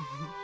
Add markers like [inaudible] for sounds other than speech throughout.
Mm-hmm. [laughs]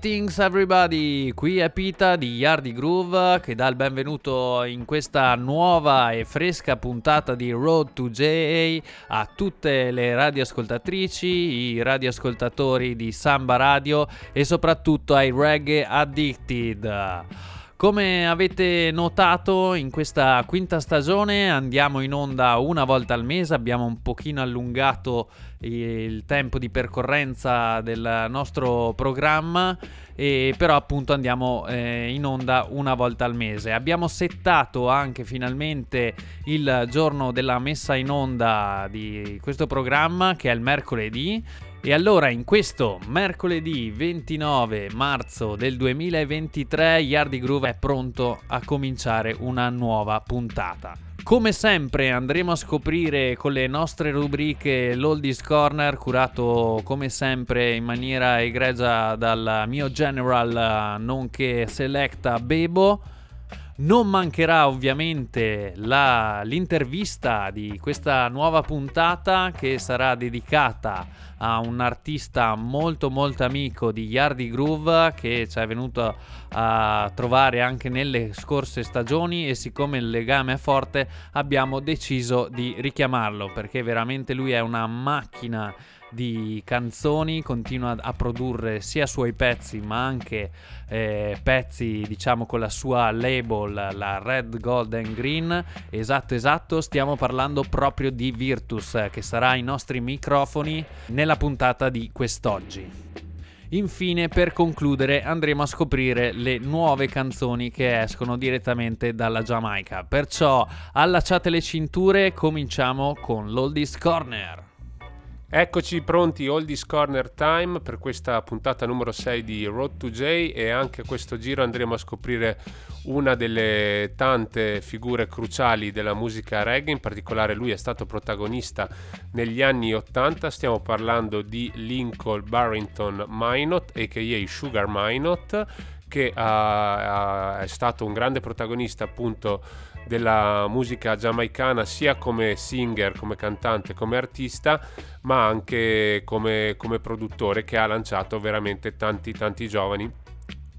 Greetings everybody, qui è Pita di Yardi Groove che dà il benvenuto in questa nuova e fresca puntata di Road to JA a tutte le radioascoltatrici, i radioascoltatori di Samba Radio e soprattutto ai reggae addicted. Come avete notato in questa quinta stagione andiamo in onda una volta al mese, abbiamo un pochino allungato il tempo di percorrenza del nostro programma e però appunto andiamo eh, in onda una volta al mese. Abbiamo settato anche finalmente il giorno della messa in onda di questo programma che è il mercoledì e allora in questo mercoledì 29 marzo del 2023 Yardi Groove è pronto a cominciare una nuova puntata. Come sempre andremo a scoprire con le nostre rubriche l'Oldies Corner curato come sempre in maniera egregia dal mio general nonché selecta Bebo non mancherà ovviamente la, l'intervista di questa nuova puntata che sarà dedicata a un artista molto molto amico di Yardi Groove che ci è venuto a trovare anche nelle scorse stagioni e siccome il legame è forte abbiamo deciso di richiamarlo perché veramente lui è una macchina di canzoni, continua a produrre sia suoi pezzi ma anche eh, pezzi diciamo con la sua label, la Red, Gold and Green. Esatto, esatto, stiamo parlando proprio di Virtus che sarà ai nostri microfoni nella puntata di quest'oggi. Infine, per concludere, andremo a scoprire le nuove canzoni che escono direttamente dalla Giamaica. Perciò allacciate le cinture, cominciamo con l'Oldies Corner. Eccoci pronti, Oldies Corner Time per questa puntata numero 6 di Road to J e anche a questo giro andremo a scoprire una delle tante figure cruciali della musica reggae, in particolare lui è stato protagonista negli anni 80, stiamo parlando di Lincoln Barrington Minot, a.k.a. Sugar Minot, che uh, uh, è stato un grande protagonista appunto della musica giamaicana sia come singer, come cantante, come artista, ma anche come, come produttore che ha lanciato veramente tanti tanti giovani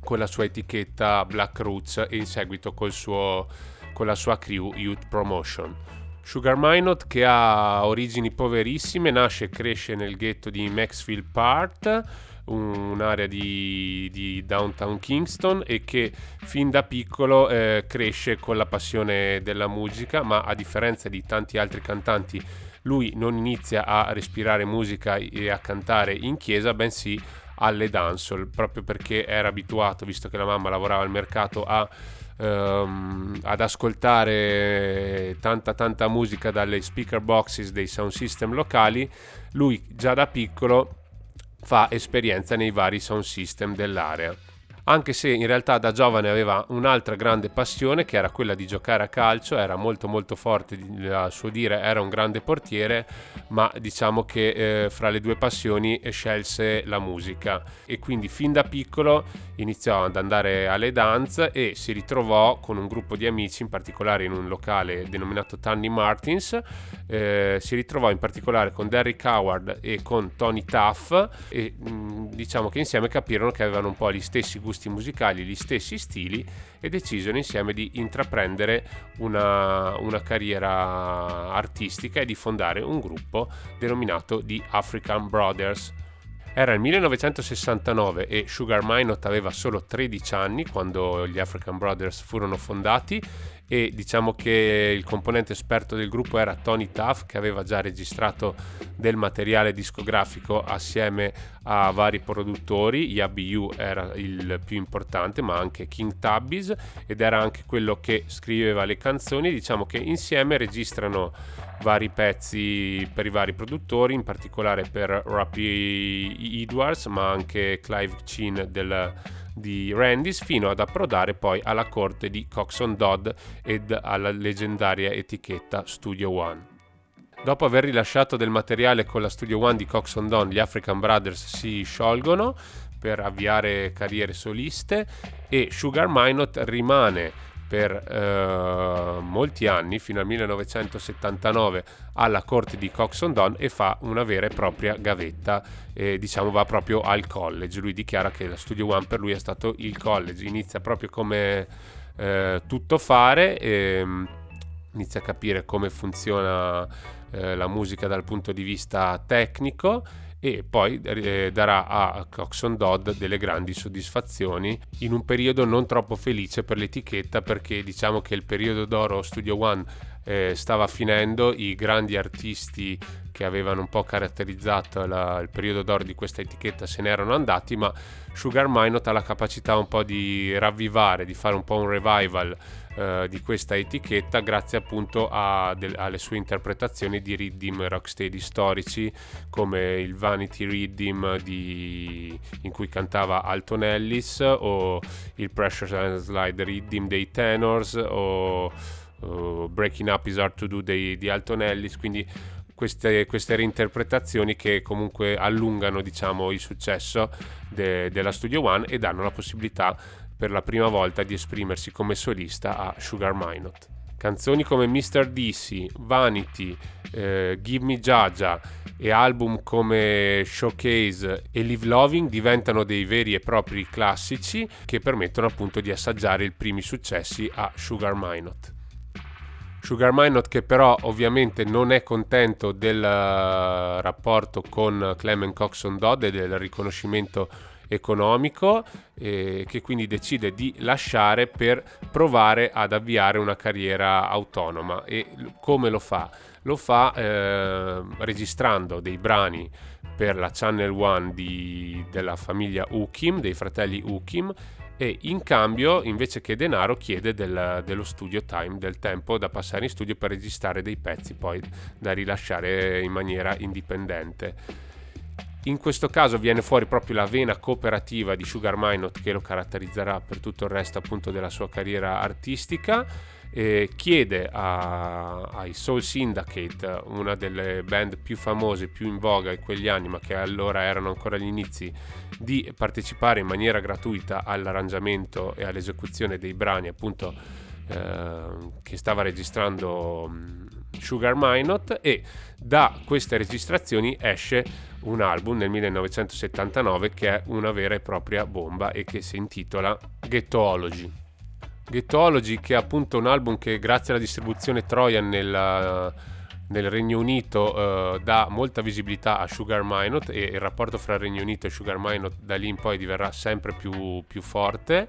con la sua etichetta Black Roots e in seguito suo, con la sua crew Youth Promotion. Sugar Minot che ha origini poverissime, nasce e cresce nel ghetto di Maxfield Park un'area di, di, downtown Kingston e che fin da piccolo eh, cresce con la passione della musica, ma a differenza di tanti altri cantanti lui non inizia a respirare musica e a cantare in chiesa, bensì alle dancehall, proprio perché era abituato, visto che la mamma lavorava al mercato, a, um, ad ascoltare tanta tanta musica dalle speaker boxes dei sound system locali. Lui già da piccolo fa esperienza nei vari sound system dell'area. Anche se in realtà da giovane aveva un'altra grande passione che era quella di giocare a calcio, era molto molto forte, a suo dire era un grande portiere, ma diciamo che eh, fra le due passioni scelse la musica. E quindi fin da piccolo iniziò ad andare alle dance e si ritrovò con un gruppo di amici, in particolare in un locale denominato Tanny Martins, eh, si ritrovò in particolare con Derrick Howard e con Tony Tuff e mm, diciamo che insieme capirono che avevano un po' gli stessi gusti gusti musicali, gli stessi stili e decisero insieme di intraprendere una, una carriera artistica e di fondare un gruppo denominato The African Brothers. Era il 1969 e Sugar Minot aveva solo 13 anni quando gli African Brothers furono fondati e diciamo che il componente esperto del gruppo era Tony Tuff che aveva già registrato del materiale discografico assieme a vari produttori, Yabu era il più importante ma anche King Tubbies ed era anche quello che scriveva le canzoni, diciamo che insieme registrano vari pezzi per i vari produttori, in particolare per Rappy Edwards ma anche Clive Chin del di Randys fino ad approdare poi alla corte di Coxon Dodd ed alla leggendaria etichetta Studio One. Dopo aver rilasciato del materiale con la Studio One di Coxon Don, gli African Brothers si sciolgono per avviare carriere soliste e Sugar Minot rimane per eh, molti anni, fino al 1979, alla corte di Coxon Don e fa una vera e propria gavetta, e diciamo va proprio al college. Lui dichiara che la Studio One per lui è stato il college, inizia proprio come eh, tutto fare, e, mm, inizia a capire come funziona eh, la musica dal punto di vista tecnico e poi eh, darà a Coxon Dodd delle grandi soddisfazioni in un periodo non troppo felice per l'etichetta perché diciamo che il periodo d'oro Studio One eh, stava finendo, i grandi artisti che avevano un po' caratterizzato la, il periodo d'oro di questa etichetta se ne erano andati, ma Sugar Minot ha la capacità un po' di ravvivare, di fare un po' un revival eh, di questa etichetta grazie appunto a de- alle sue interpretazioni di riddim rocksteady storici come il Vanity Riddim di... in cui cantava Alton Ellis o il Pressure Slide Riddim dei Tenors o uh, Breaking Up Is Hard To Do dei, di Alton Ellis. Quindi queste, queste, reinterpretazioni che comunque allungano diciamo, il successo de, della Studio One e danno la possibilità per la prima volta di esprimersi come solista a Sugar Minot. Canzoni come Mr. DC, Vanity, eh, Give Me Jaja e album come Showcase e Live Loving diventano dei veri e propri classici che permettono appunto di assaggiare i primi successi a Sugar Minot. Sugar Minot che però ovviamente non è contento del uh, rapporto con Clement Coxon Dodd e del riconoscimento economico eh, che quindi decide di lasciare per provare ad avviare una carriera autonoma e come lo fa? Lo fa eh, registrando dei brani per la Channel One di, della famiglia Ukim, dei fratelli Ukim e in cambio invece che denaro chiede del, dello studio time, del tempo da passare in studio per registrare dei pezzi poi da rilasciare in maniera indipendente. In questo caso viene fuori proprio la vena cooperativa di Sugar Minot che lo caratterizzerà per tutto il resto appunto della sua carriera artistica. Eh, chiede a, ai Soul Syndicate, una delle band più famose, più in voga in quegli anni, ma che allora erano ancora agli inizi, di partecipare in maniera gratuita all'arrangiamento e all'esecuzione dei brani appunto eh, che stava registrando Sugar Minot e da queste registrazioni esce un album nel 1979 che è una vera e propria bomba e che si intitola Ghettoology. Ghettoology che è appunto un album che grazie alla distribuzione Trojan nel, nel Regno Unito eh, dà molta visibilità a Sugar Minot e il rapporto fra Regno Unito e Sugar Minot da lì in poi diverrà sempre più, più forte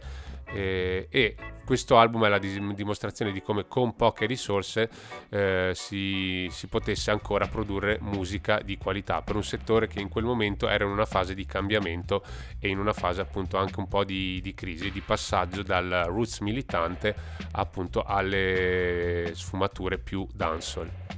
eh, e questo album è la dimostrazione di come con poche risorse eh, si, si, potesse ancora produrre musica di qualità per un settore che in quel momento era in una fase di cambiamento e in una fase appunto anche un po' di, di crisi, di passaggio dal roots militante appunto alle sfumature più dancehall.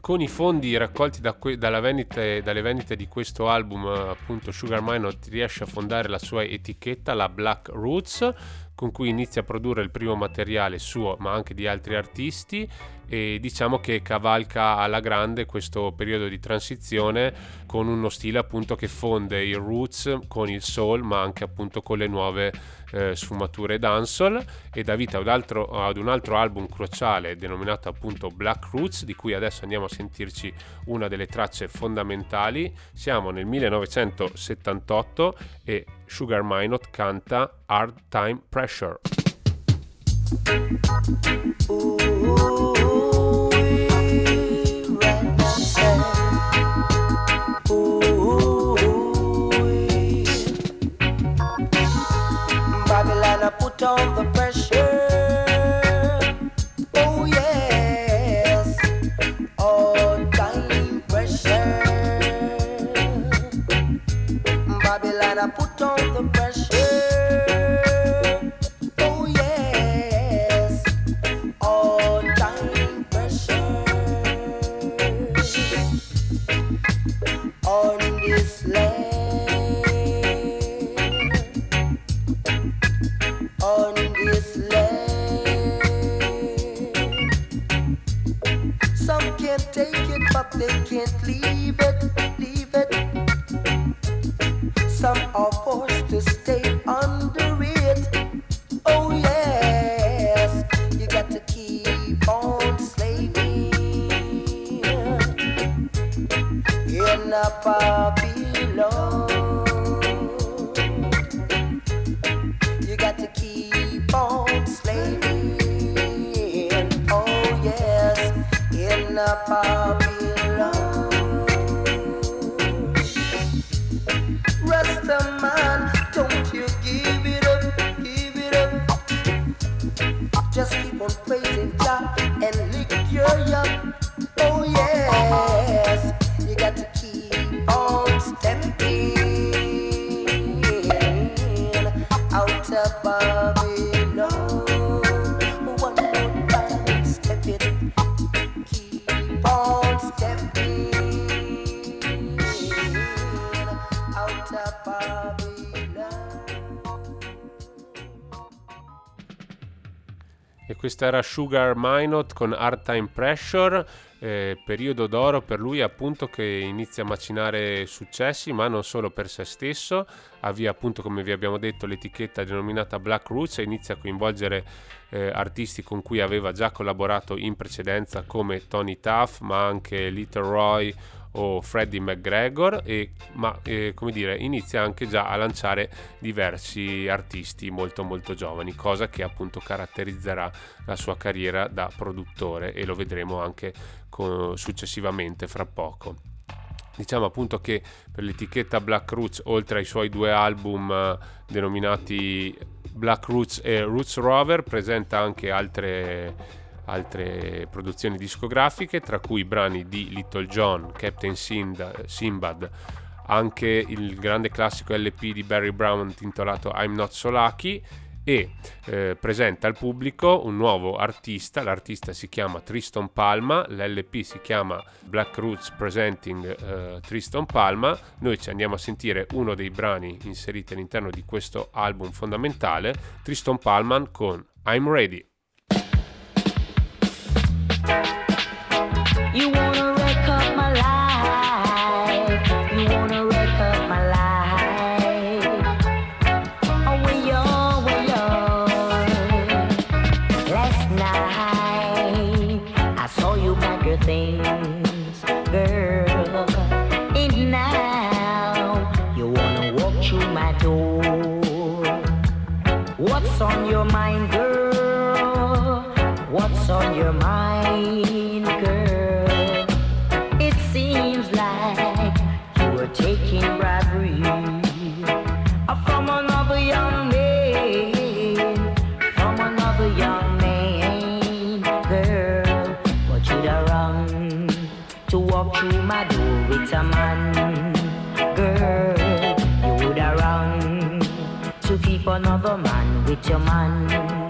Con i fondi raccolti da que- vendite, dalle vendite di questo album, appunto Sugar Minot riesce a fondare la sua etichetta, la Black Roots, con cui inizia a produrre il primo materiale suo, ma anche di altri artisti e diciamo che cavalca alla grande questo periodo di transizione con uno stile appunto che fonde il roots con il soul, ma anche appunto con le nuove eh, sfumature dancehall e dà vita ad, altro, ad, un altro album cruciale denominato appunto Black Roots di cui adesso andiamo a sentirci una delle tracce fondamentali. Siamo nel 1978 e Sugar Minot canta Hard Time Pressure. Ooh. They can't leave it, Questa era Sugar Minot con Hard Time Pressure, eh, periodo d'oro per lui appunto che inizia a macinare successi, ma non solo per se stesso, avvia appunto come vi abbiamo detto l'etichetta denominata Black Roots e inizia a coinvolgere eh, artisti con cui aveva già collaborato in precedenza come Tony Tuff, ma anche Little Roy o Freddie McGregor, e, ma eh, come dire, inizia anche già a lanciare diversi artisti molto molto giovani, cosa che appunto caratterizzerà la sua carriera da produttore e lo vedremo anche con, successivamente fra poco. Diciamo appunto che per l'etichetta Black Roots, oltre ai suoi due album eh, denominati Black Roots e Roots Rover, presenta anche altre altre produzioni discografiche, tra cui i brani di Little John, Captain Simbad, anche il grande classico LP di Barry Brown intitolato I'm Not So Lucky e eh, presenta al pubblico un nuovo artista, l'artista si chiama Tristan Palma, l'LP si chiama Black Roots Presenting eh, Tristan Palma, noi ci andiamo a sentire uno dei brani inseriti all'interno di questo album fondamentale, Tristan Palman con I'm Ready. You wanna wreck a man, girl. You would have wrong to keep another man with your man.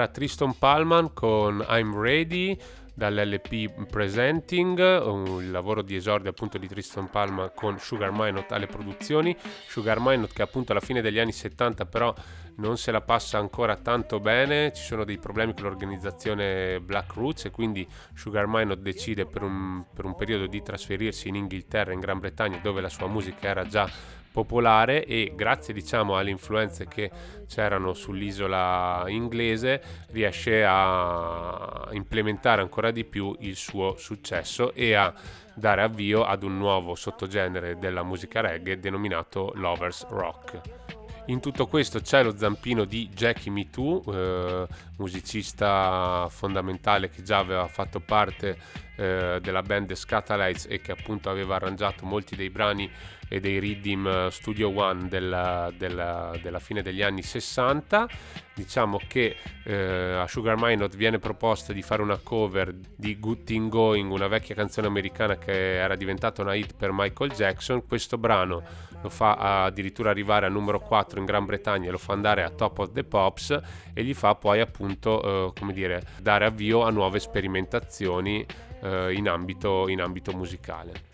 Era Tristan Palman con I'm Ready dall'LP Presenting, il lavoro di esordio appunto di Tristan Palma con Sugar Minot alle produzioni. Sugar Minot che appunto alla fine degli anni 70 però non se la passa ancora tanto bene, ci sono dei problemi con l'organizzazione Black Roots e quindi Sugar Minot decide per un, per un periodo di trasferirsi in Inghilterra, in Gran Bretagna dove la sua musica era già popolare e grazie diciamo alle influenze che c'erano sull'isola inglese riesce a implementare ancora di più il suo successo e a dare avvio ad un nuovo sottogenere della musica reggae denominato lovers rock. In tutto questo c'è lo zampino di Jackie Me Too, eh, musicista fondamentale che già aveva fatto parte eh, della band The Scatalites e che appunto aveva arrangiato molti dei brani e dei Rhythm eh, Studio One della, della, della, fine degli anni 60. Diciamo che eh, a Sugar Minot viene proposta di fare una cover di Good Thing Going, una vecchia canzone americana che era diventata una hit per Michael Jackson. Questo brano lo fa addirittura arrivare al numero 4 in Gran Bretagna lo fa andare a Top of the Pops e gli fa poi appunto eh, come dire dare avvio a nuove sperimentazioni eh, in, ambito, in ambito musicale.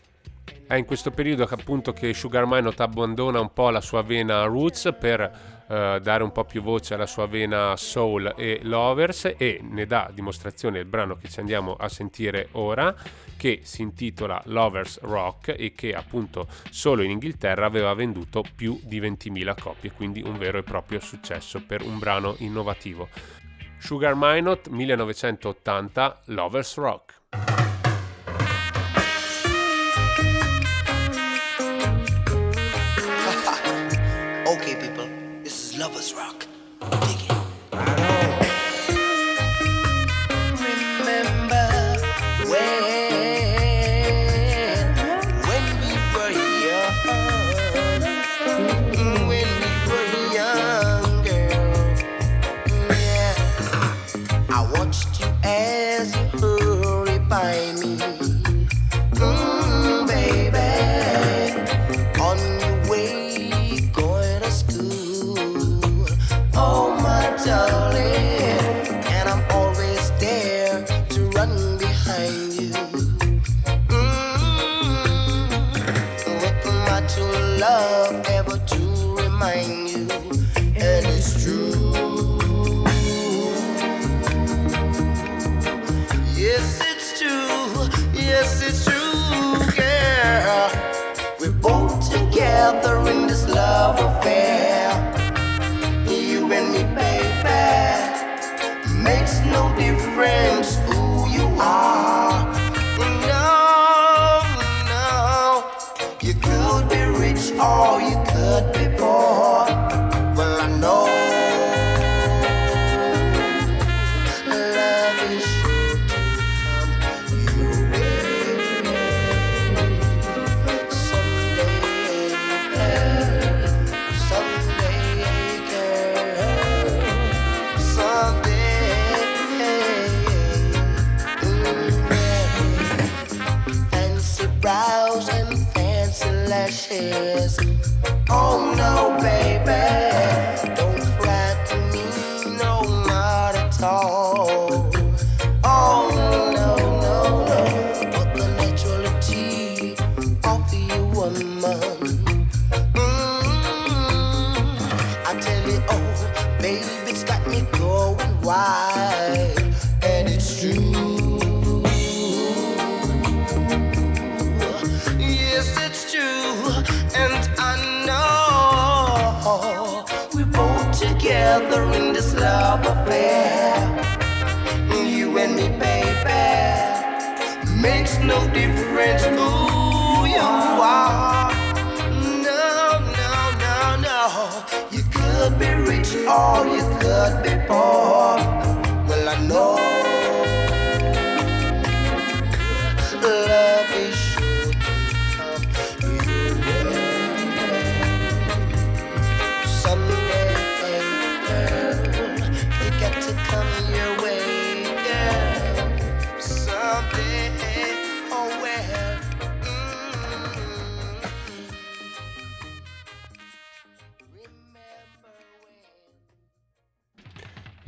È in questo periodo che appunto che Sugar Minot abbandona un po' la sua vena roots per eh, dare un po' più voce alla sua vena soul e lovers e ne dà dimostrazione il brano che ci andiamo a sentire ora che si intitola Lovers Rock e che appunto solo in Inghilterra aveva venduto più di 20.000 copie, quindi un vero e proprio successo per un brano innovativo. Sugar Minot 1980 Lovers Rock.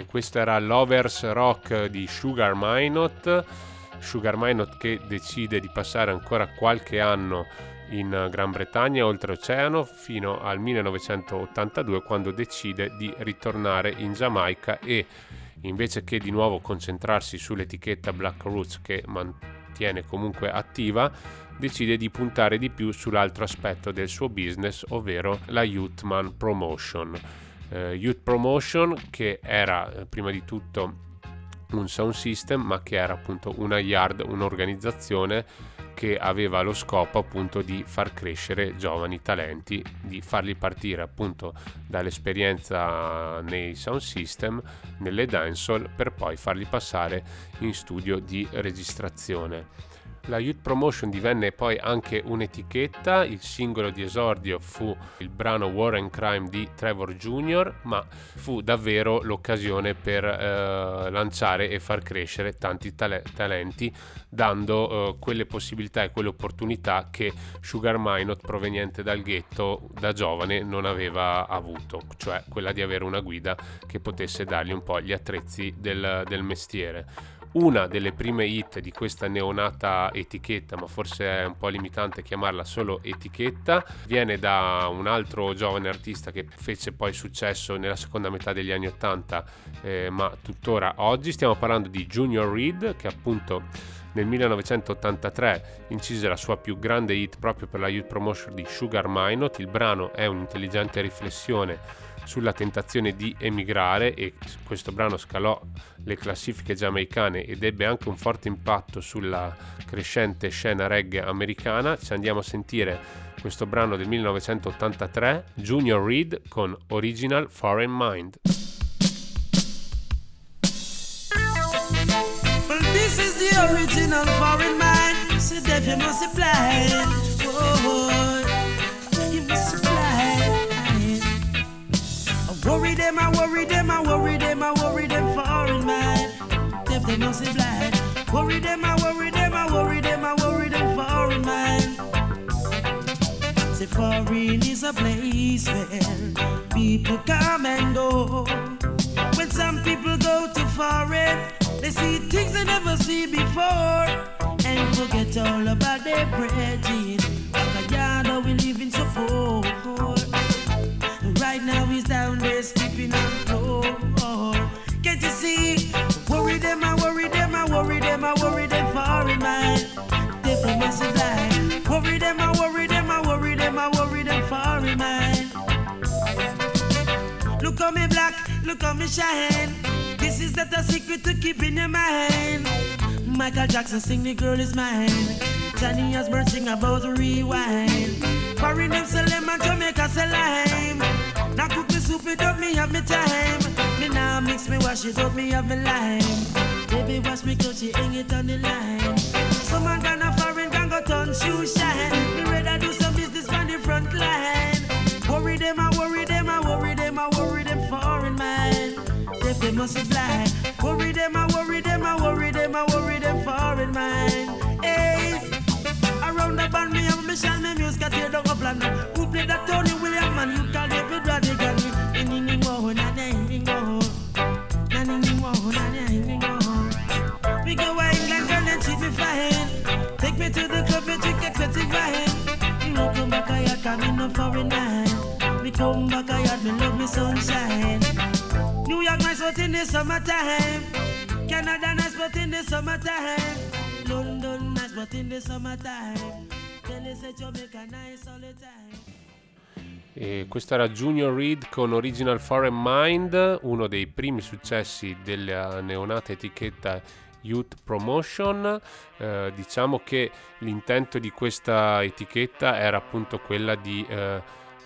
E questo era Lovers Rock di Sugar Minot. Sugar Minot che decide di passare ancora qualche anno in Gran Bretagna oltreoceano fino al 1982 quando decide di ritornare in Giamaica e invece che di nuovo concentrarsi sull'etichetta Black Roots che mantiene comunque attiva decide di puntare di più sull'altro aspetto del suo business ovvero la Youthman Promotion eh, Youth Promotion che era eh, prima di tutto un sound system ma che era appunto una yard, un'organizzazione che aveva lo scopo appunto di far crescere giovani talenti, di farli partire appunto dall'esperienza nei sound system, nelle dancehall per poi farli passare in studio di registrazione. La Youth Promotion divenne poi anche un'etichetta, il singolo di esordio fu il brano War and Crime di Trevor Jr., ma fu davvero l'occasione per eh, lanciare e far crescere tanti tale- talenti, dando eh, quelle possibilità e quelle opportunità che Sugar Minot proveniente dal ghetto da giovane non aveva avuto, cioè quella di avere una guida che potesse dargli un po' gli attrezzi del, del mestiere una delle prime hit di questa neonata etichetta, ma forse è un po' limitante chiamarla solo etichetta, viene da un altro giovane artista che fece poi successo nella seconda metà degli anni 80, eh, ma tuttora oggi. Stiamo parlando di Junior Reed, che appunto nel 1983 incise la sua più grande hit proprio per la youth promotion di Sugar Minot. Il brano è un'intelligente riflessione sulla tentazione di emigrare e questo brano scalò le classifiche giamaicane ed ebbe anche un forte impatto sulla crescente scena reggae americana. Ci andiamo a sentire questo brano del 1983, Junior Reed con Original Foreign Mind. Well, worry them, I worry them, I worry them, I worry them foreign mind. Deaf they must be blind. Worry them, I worry them, I worry them, I worry them foreign mind. Say foreign is a place where people come and go. When some people go to foreign, they see things they never see before and forget all about their brethren. Like a yard we live in so poor. Right now he's sleeping on the. Can't you see? Worry them, I worry them, I worry them, I worry them foreign mind. Different message lie. Worry them, I worry them, I worry them, I worry them foreign mind. Look on me black, look on me shine. This is not a secret to keep in your mind. Michael Jackson sing the girl is mine. Johnny Osbourne sing about rewind. Foreign them sell them and Jamaica sell lime. Now cook me soup it up, me have me time. Me now mix me wash it up, me have me lime. Baby wash me clothes, she hang it on the line. Some man gone a foreign can go turn shoe shine. Me rather do some business on the front line. Worry them, I worry them, I worry them, I worry them foreign man. If they must fly. Worry them, I worry them, I worry them, I worry them foreign man. Hey, around the band me have me shine me music I tear down a plan. Play that Tony William man? Who call David Radigan? We go to England, and treat me fine. Take me to the club, and drink expensive wine. You come back, I come in no foreign man. Me come back, I had me love me sunshine. New York nice, but in the summertime. Canada nice, but in the summertime. London nice, but in the summertime. Tell us Jamaica nice all the time. E questo era Junior Reed con Original Foreign Mind, uno dei primi successi della neonata etichetta Youth Promotion. Eh, diciamo che l'intento di questa etichetta era appunto quella di eh,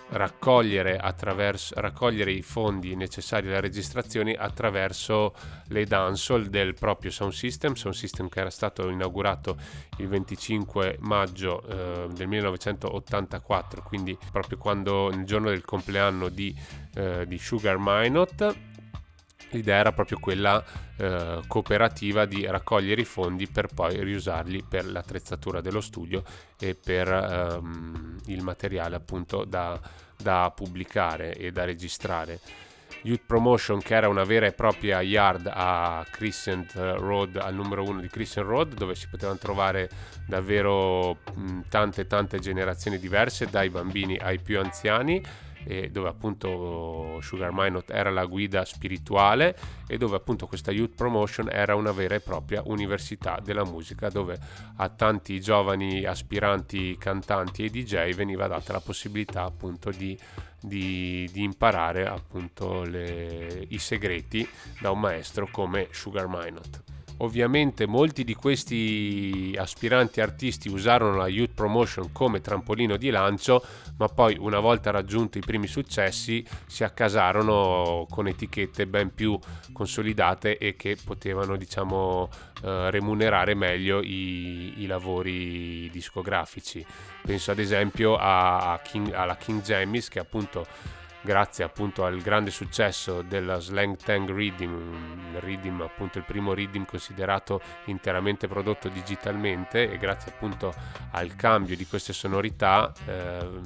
raccogliere, raccogliere, i fondi necessari alle registrazioni attraverso le dancehall del proprio sound system, sound system che era stato inaugurato il 25 maggio eh, del 1984, quindi proprio quando nel giorno del compleanno di, eh, di Sugar Minot l'idea era proprio quella eh, cooperativa di raccogliere i fondi per poi riusarli per l'attrezzatura dello studio e per ehm, il materiale appunto da, da pubblicare e da registrare. Youth Promotion che era una vera e propria yard a Crescent Road, al numero uno di Crescent Road, dove si potevano trovare davvero mh, tante tante generazioni diverse, dai bambini ai più anziani e dove appunto Sugar Minot era la guida spirituale e dove appunto questa Youth Promotion era una vera e propria università della musica dove a tanti giovani aspiranti cantanti e DJ veniva data la possibilità appunto di, di, di imparare appunto le, i segreti da un maestro come Sugar Minot. Ovviamente molti di questi aspiranti artisti usarono la Youth Promotion come trampolino di lancio, ma poi una volta raggiunti i primi successi si accasarono con etichette ben più consolidate e che potevano diciamo eh, remunerare meglio i, i, lavori discografici. Penso ad esempio a King, alla King Jamis che appunto grazie appunto al grande successo della Slang Tang Reading, Reading appunto il primo Reading considerato interamente prodotto digitalmente e grazie appunto al cambio di queste sonorità eh,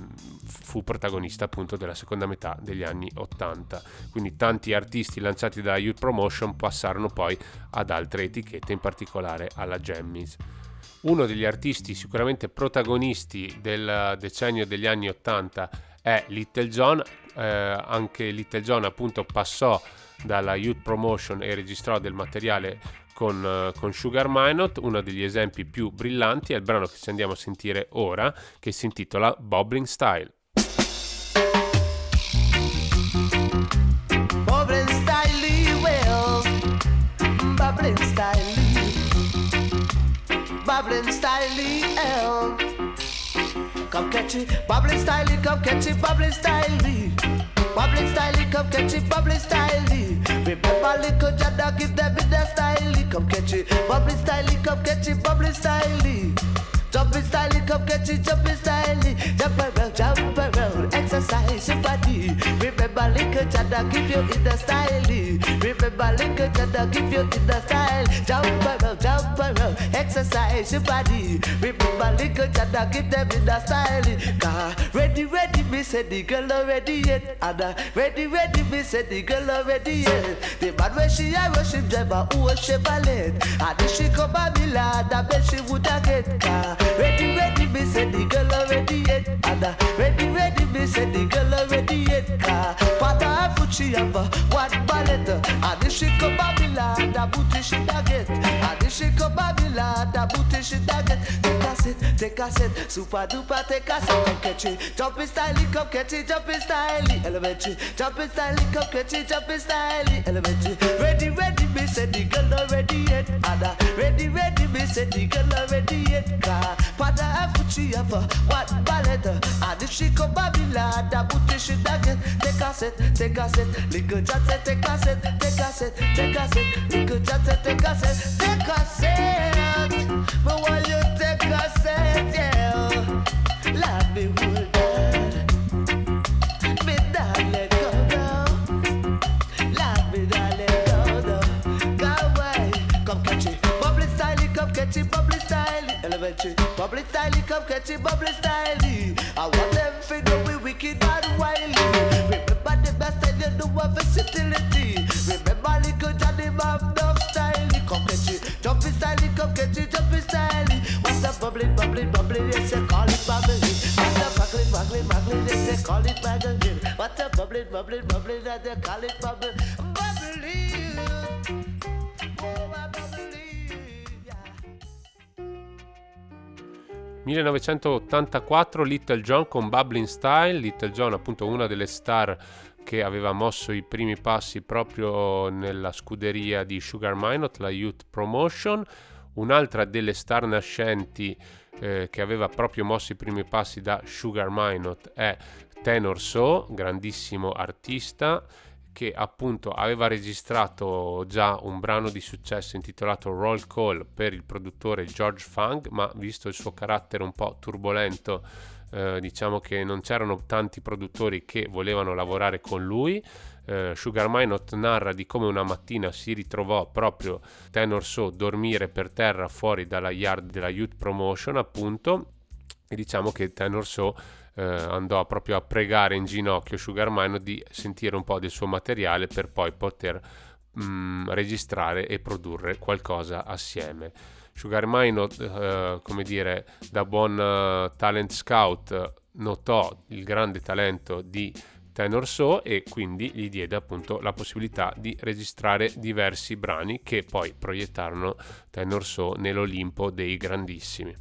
fu protagonista appunto della seconda metà degli anni 80. Quindi tanti artisti lanciati da Youth Promotion passarono poi ad altre etichette, in particolare alla Jammies uno degli artisti sicuramente protagonisti del decennio degli anni 80 è Little John, eh, anche Little John appunto passò dalla Youth Promotion e registrò del materiale con, uh, con, Sugar Minot, uno degli esempi più brillanti è il brano che ci andiamo a sentire ora, che si intitola Bobbling Style. Bobbling Style, well, Bobbling Style, Bobbling Style, come catch Style, come catch it, Bobbling Style. Bubbly style, come catch it, bubbly style. Remember little Jada, give them in the style. Come catch it, bubbly style, come catch it, bubbly style. Jumping style, come catch it, jumping style. Jump around, jump around, exercise your body. Remember little Jada, give you in the style. Remember little Jada, give you in the style. Jump around, jump around, exercise your body. Remember little Jada, give them in the style. Car ready, ready, me say the girl already yet. And ready, ready, me say the girl already yet. The man where she a worship driver, who a Chevrolet. And if she come by me lad, I bet she woulda get car. Ready, ready, me say the girl already yet. And ready, ready, me say the girl already yet car. Pata foot she have one ballet. And if she me lad, a booty she da get. And if she me lad, a booty she da. Take a set, take a set, super duper, take a set, come catch it. Jumping style, come catch it, jumping style, elementary. Jumping style, come catch it, jumping style, elementary. Ready, ready, me say the girl already yet. And ready, ready, me say the girl already yet car. Pada afuchi ava what ballet And if she come Babylon Da booty she da Take a cassette, take set, little chat set, take a set, take cassette, take cassette, little chat set, take cassette, take cassette. But while you take a set, yeah, life be wounded. catchy bubbly style elementary bubbly style. Come catchy bubbly style. I want them to know we wicked bad you of versatility. Remember little Johnny Mom dog style. Come catch it, jumpy style, come catch it, jumpy style. What's the bubbling, bubbling, bubbling? Yes, they call it bubbling. What's the bubbling, bubbling, bubbling? Yes, they call it bubbling. What's the bubbling, bubbling, bubbling? Yes, they call it bubbling. 1984 Little John con Bubbling Style, Little John appunto una delle star che aveva mosso i primi passi proprio nella scuderia di Sugar Minot, la Youth Promotion, un'altra delle star nascenti eh, che aveva proprio mosso i primi passi da Sugar Minot è Tenor So, grandissimo artista che appunto aveva registrato già un brano di successo intitolato Roll Call per il produttore George Funk, ma visto il suo carattere un po' turbolento, eh, diciamo che non c'erano tanti produttori che volevano lavorare con lui. Eh, Sugar Minot narra di come una mattina si ritrovò proprio Tenor So dormire per terra fuori dalla yard della Youth Promotion, appunto, e diciamo che Tenor So eh, andò proprio a pregare in ginocchio Sugar Mino di sentire un po' del suo materiale per poi poter mh, mm, registrare e produrre qualcosa assieme. Sugar Mino, eh, come dire, da buon uh, talent scout, notò il grande talento di Tenor So e quindi gli diede appunto la possibilità di registrare diversi brani che poi proiettarono Tenor So nell'Olimpo dei grandissimi.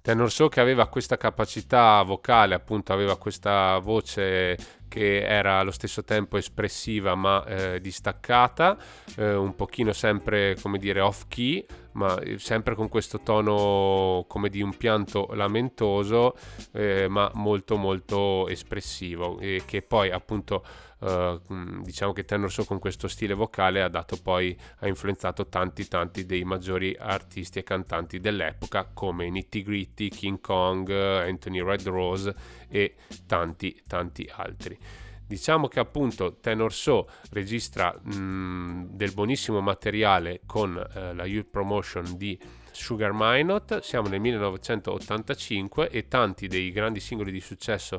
Tenor So che aveva questa capacità vocale, appunto aveva questa voce che era allo stesso tempo espressiva ma eh, distaccata, eh, un pochino sempre come dire off key, ma eh, sempre con questo tono come di un pianto lamentoso, eh, ma molto molto espressivo e che poi appunto Uh, diciamo che Tenor So con questo stile vocale ha dato poi ha influenzato tanti tanti dei maggiori artisti e cantanti dell'epoca come Nitty Gritty, King Kong, Anthony Red Rose e tanti tanti altri. Diciamo che appunto Tenor So registra mh, del buonissimo materiale con uh, la Youth Promotion di Sugar Minot, siamo nel 1985 e tanti dei grandi singoli di successo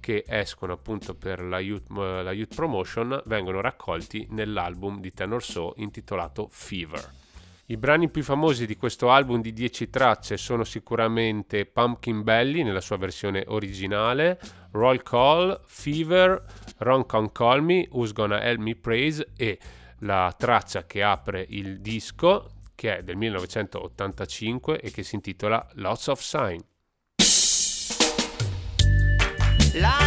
che escono appunto per la Youth, la Youth Promotion vengono raccolti nell'album di Tenor So intitolato Fever. I brani più famosi di questo album di 10 tracce sono sicuramente Pumpkin Belly nella sua versione originale, Roll Call, Fever, Ron Con Call Me, Who's Gonna Help Me Praise e la traccia che apre il disco che è del 1985 e che si intitola Lots of Sign. Life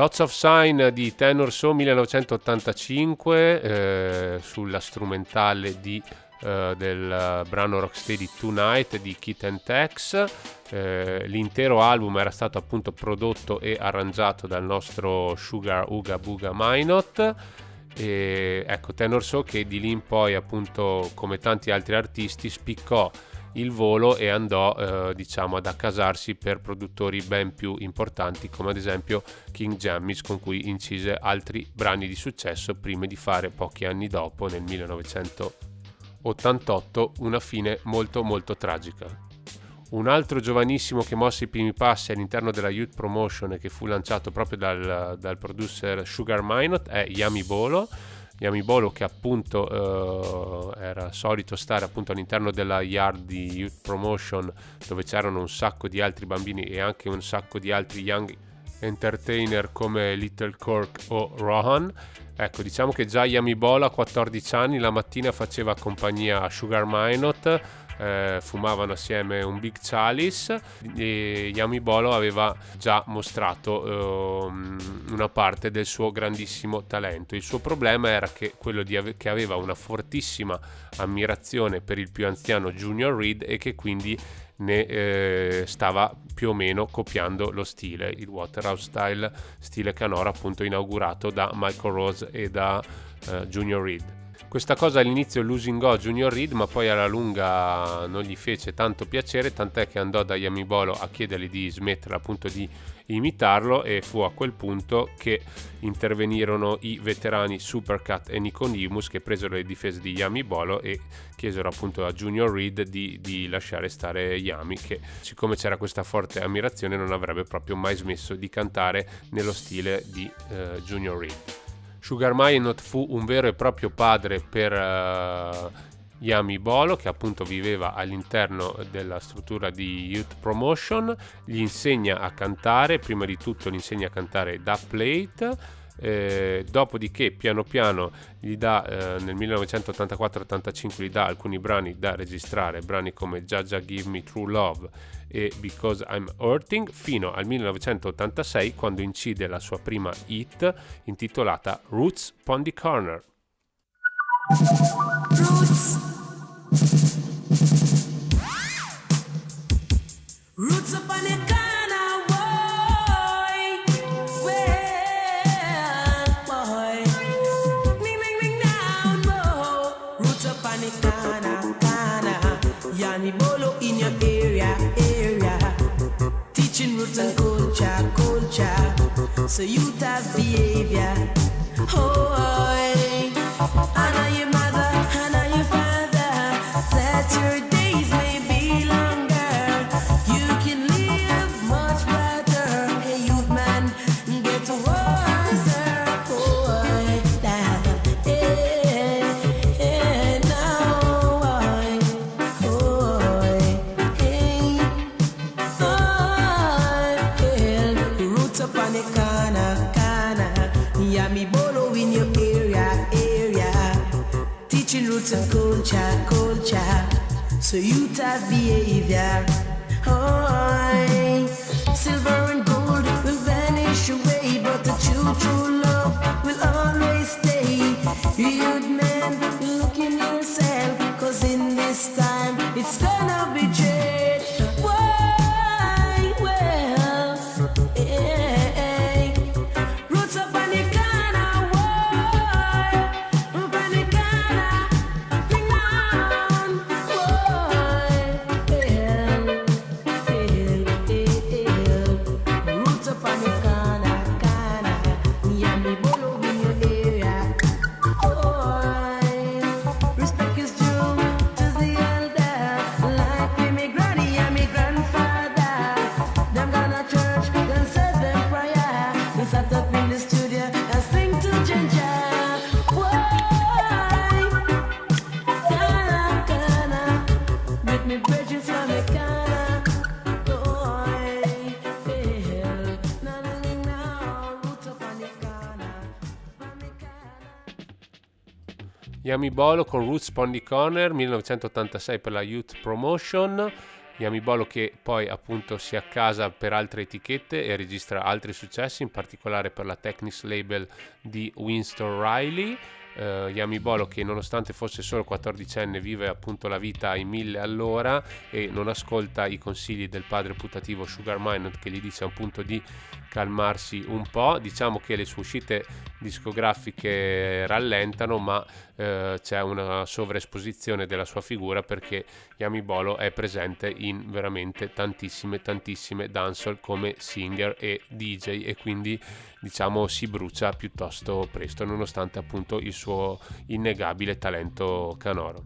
Lots of Sign di Tenor So 1985 eh, sulla strumentale di eh, del brano Rocksteady Tonight di Kit and Tex. Eh, l'intero album era stato appunto prodotto e arrangiato dal nostro Sugar Uga Buga Minot. E ecco, Tenor So che di lì in poi appunto come tanti altri artisti spiccò il volo e andò eh, diciamo ad accasarsi per produttori ben più importanti come ad esempio King Jammis con cui incise altri brani di successo prima di fare pochi anni dopo nel 1988 una fine molto molto tragica. Un altro giovanissimo che mosse i primi passi all'interno della Youth Promotion e che fu lanciato proprio dal, dal producer Sugar Minot è Yami Bolo Yami Bolo che appunto eh, era solito stare appunto all'interno della yard di Youth Promotion dove c'erano un sacco di altri bambini e anche un sacco di altri young entertainer come Little Cork o Rohan. Ecco, diciamo che già Yami Bolo a 14 anni la mattina faceva compagnia a Sugar Minot eh, fumavano assieme un Big Chalice e Yami Bolo aveva già mostrato eh, una parte del suo grandissimo talento. Il suo problema era che quello ave- che aveva una fortissima ammirazione per il più anziano Junior Reed e che quindi ne eh, stava più o meno copiando lo stile, il Waterhouse Style, stile canora appunto inaugurato da Michael Rose e da eh, Junior Reed. Questa cosa all'inizio lusingò Junior Reed, ma poi alla lunga non gli fece tanto piacere, tant'è che andò da Yamibolo a chiedergli di smettere appunto di imitarlo e fu a quel punto che intervenirono i veterani Supercat e Niconimus che presero le difese di Yami Bolo e chiesero appunto a Junior Reed di, di, lasciare stare Yami che siccome c'era questa forte ammirazione non avrebbe proprio mai smesso di cantare nello stile di uh, Junior Reed. Sugar Minot fu un vero e proprio padre per uh, Yami Bolo che appunto viveva all'interno della struttura di Youth Promotion, gli insegna a cantare, prima di tutto gli insegna a cantare da plate eh, dopodiché piano piano gli dà eh, nel 1984-85 gli dà alcuni brani da registrare, brani come Jaja Give Me True Love e Because I'm Hurting, fino al 1986 quando incide la sua prima hit intitolata Roots Pondy Corner. Roots. So you have behavior. Oh, I culture, culture. So you have behavior. Oh, silver and gold will vanish away, but the true, true love will always stay. You'd man, look in yourself, cause in this time it's Yami Bolo con Roots Pondy Corner 1986 per la Youth Promotion. Yami Bolo che poi appunto si accasa per altre etichette e registra altri successi, in particolare per la Technics label di Winston Riley. Eh, Yami Bolo che nonostante fosse solo 14enne vive appunto la vita ai mille all'ora e non ascolta i consigli del padre putativo Sugar Minot che gli dice appunto di calmarsi un po'. Diciamo che le sue uscite discografiche rallentano, ma eh, c'è una sovraesposizione della sua figura perché Yami Bolo è presente in veramente tantissime, tantissime dancehall come singer e DJ e quindi diciamo si brucia piuttosto presto, nonostante appunto il suo innegabile talento canoro.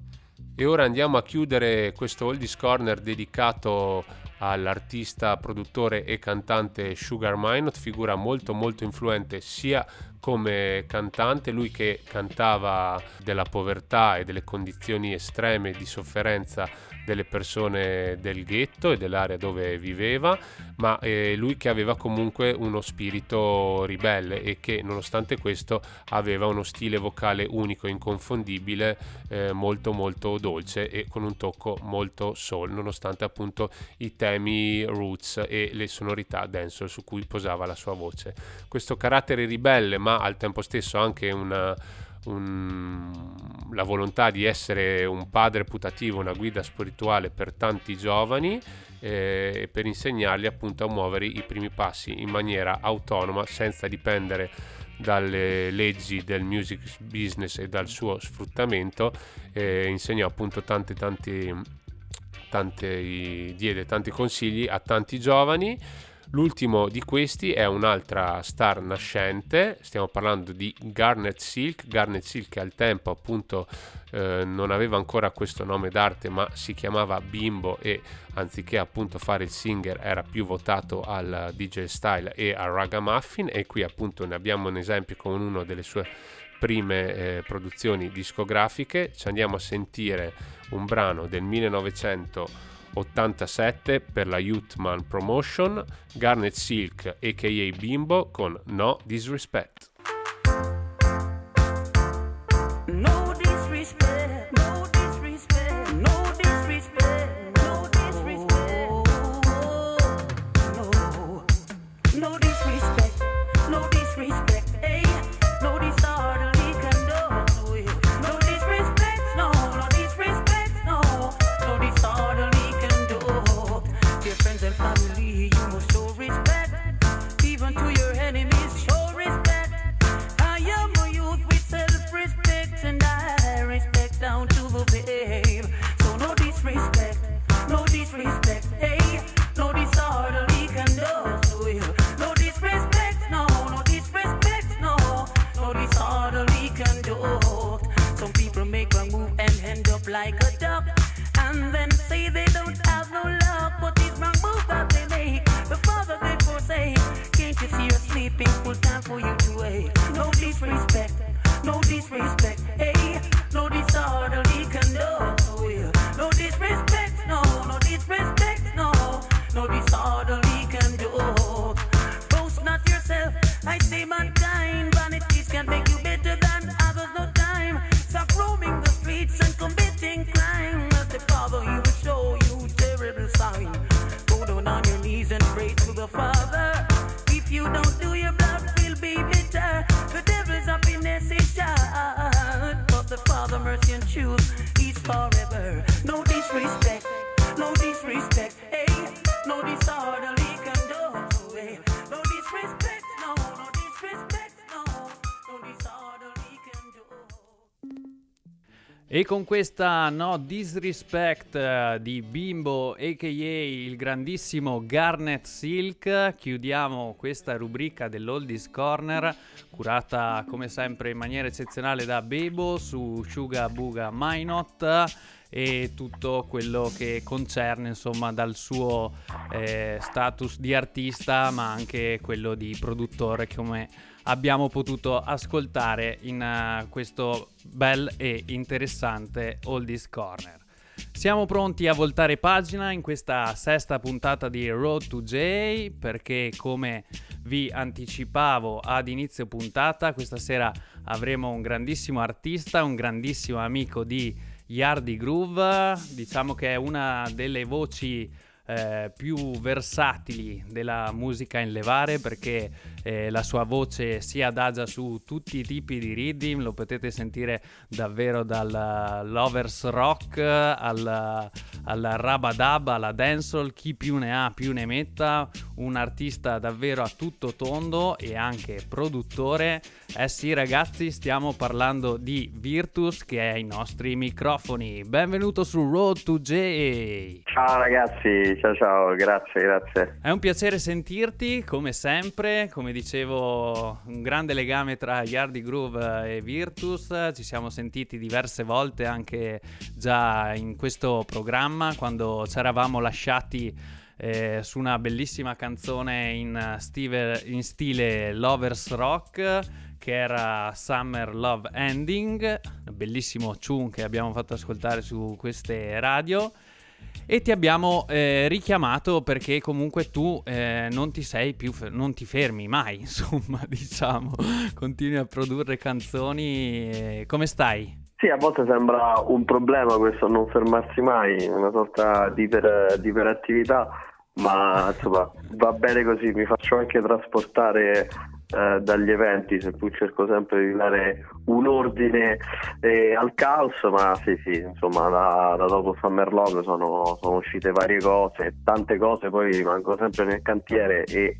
E ora andiamo a chiudere questo Oldies Corner dedicato all'artista, produttore e cantante Sugar Minot, figura molto molto influente sia come cantante, lui che cantava della povertà e delle condizioni estreme di sofferenza delle persone del ghetto e dell'area dove viveva, ma eh, lui che aveva comunque uno spirito ribelle e che nonostante questo aveva uno stile vocale unico, inconfondibile, eh, molto molto dolce e con un tocco molto soul, nonostante appunto i temi roots e le sonorità dancehall su cui posava la sua voce. Questo carattere ribelle ma al tempo stesso anche una, un, la volontà di essere un padre putativo, una guida spirituale per tanti giovani eh, per insegnargli appunto a muovere i primi passi in maniera autonoma senza dipendere dalle leggi del music business e dal suo sfruttamento eh, insegnò appunto tanti tanti tanti diede tanti consigli a tanti giovani L'ultimo di questi è un'altra star nascente, stiamo parlando di Garnet Silk. Garnet Silk al tempo appunto eh, non aveva ancora questo nome d'arte ma si chiamava Bimbo e anziché appunto fare il singer era più votato al DJ style e al ragamuffin e qui appunto ne abbiamo un esempio con una delle sue prime eh, produzioni discografiche. Ci andiamo a sentire un brano del 1900 87 per la Youthman Promotion, Garnet Silk aka Bimbo con No Disrespect. E con questa no disrespect eh, di Bimbo aka il grandissimo Garnet Silk chiudiamo questa rubrica dell'Oldies Corner curata come sempre in maniera eccezionale da Bebo su Suga Buga Minot e tutto quello che concerne insomma dal suo eh, status di artista ma anche quello di produttore come abbiamo potuto ascoltare in eh, questo bel e interessante Oldies Corner. Siamo pronti a voltare pagina in questa sesta puntata di Road to J perché come vi anticipavo ad inizio puntata questa sera avremo un grandissimo artista, un grandissimo amico di Yardi Groove, diciamo che è una delle voci eh, più versatili della musica in levare perché eh, la sua voce si adagia su tutti i tipi di rhythm, lo potete sentire davvero dal lovers rock al, al rabadab, alla dancehall, chi più ne ha più ne metta, un artista davvero a tutto tondo e anche produttore. Eh sì ragazzi, stiamo parlando di Virtus che è ai nostri microfoni. Benvenuto su Road to J. Ciao ragazzi, ciao ciao, grazie, grazie. È un piacere sentirti, come sempre, come dicevo, un grande legame tra Yardi Groove e Virtus, ci siamo sentiti diverse volte anche già in questo programma quando ci eravamo lasciati eh, su una bellissima canzone in, stile, in stile Lovers Rock che era Summer Love Ending, bellissimo tune che abbiamo fatto ascoltare su queste radio e ti abbiamo eh, richiamato perché comunque tu eh, non ti sei più fer- non ti fermi mai [laughs] insomma diciamo continui a produrre canzoni come stai? Sì, a volte sembra un problema questo non fermarsi mai, una sorta di, iper, di iperattività, ma insomma va bene così, mi faccio anche trasportare eh, dagli eventi, seppur cerco sempre di dare un ordine eh, al caos, ma sì sì, insomma da, da dopo Summer Love sono, sono, uscite varie cose, tante cose poi rimangono sempre nel cantiere e,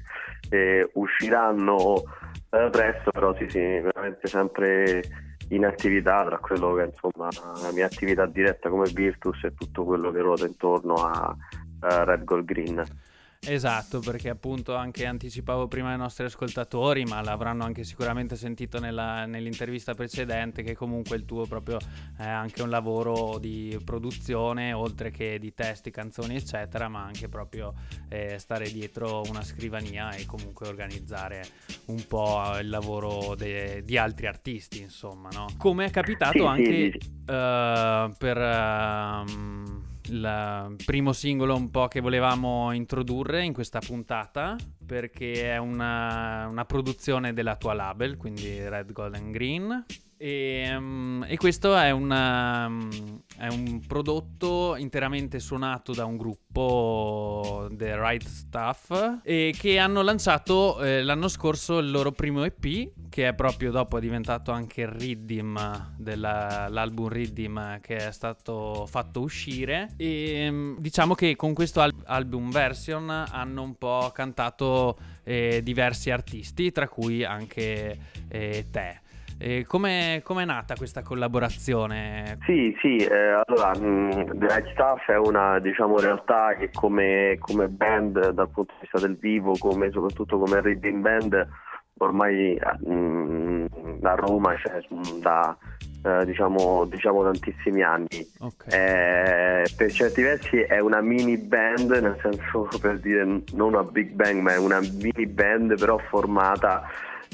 e usciranno eh, presto, però sì sì, veramente sempre in attività tra quello che insomma la mia attività diretta come Virtus e tutto quello che ruota intorno a, a Red Gold Green. Esatto, perché appunto anche anticipavo prima ai nostri ascoltatori, ma l'avranno anche sicuramente sentito nella, nell'intervista precedente, che comunque il tuo proprio è anche un lavoro di produzione, oltre che di testi, canzoni, eccetera, ma anche proprio eh, stare dietro una scrivania e comunque organizzare un po' il lavoro de- di altri artisti, insomma, no? Come è capitato Sì, anche sì, sì. eh, per... ehm, il primo singolo un po' che volevamo introdurre in questa puntata perché è una, una produzione della tua label, quindi Red, Gold and Green. E, mm, e questo è, una- è un prodotto interamente suonato da un gruppo, The Right Stuff, che hanno lanciato eh, l'anno scorso il loro primo EP, che è proprio dopo diventato anche il Riddim dell'album Riddim che è stato fatto uscire. E mm, diciamo che con questo al- album version hanno un po' cantato eh, diversi artisti, tra cui anche eh, te. E come è nata questa collaborazione? Sì, sì, eh, allora The Right Stuff è una diciamo, realtà che come, come band dal punto di vista del vivo, come, soprattutto come reading band, ormai mh, a Roma c'è mh, da eh, diciamo, diciamo tantissimi anni. Ok. Eh, per certi versi è una mini band, nel senso [laughs] per dire non una big bang, ma è una mini band però formata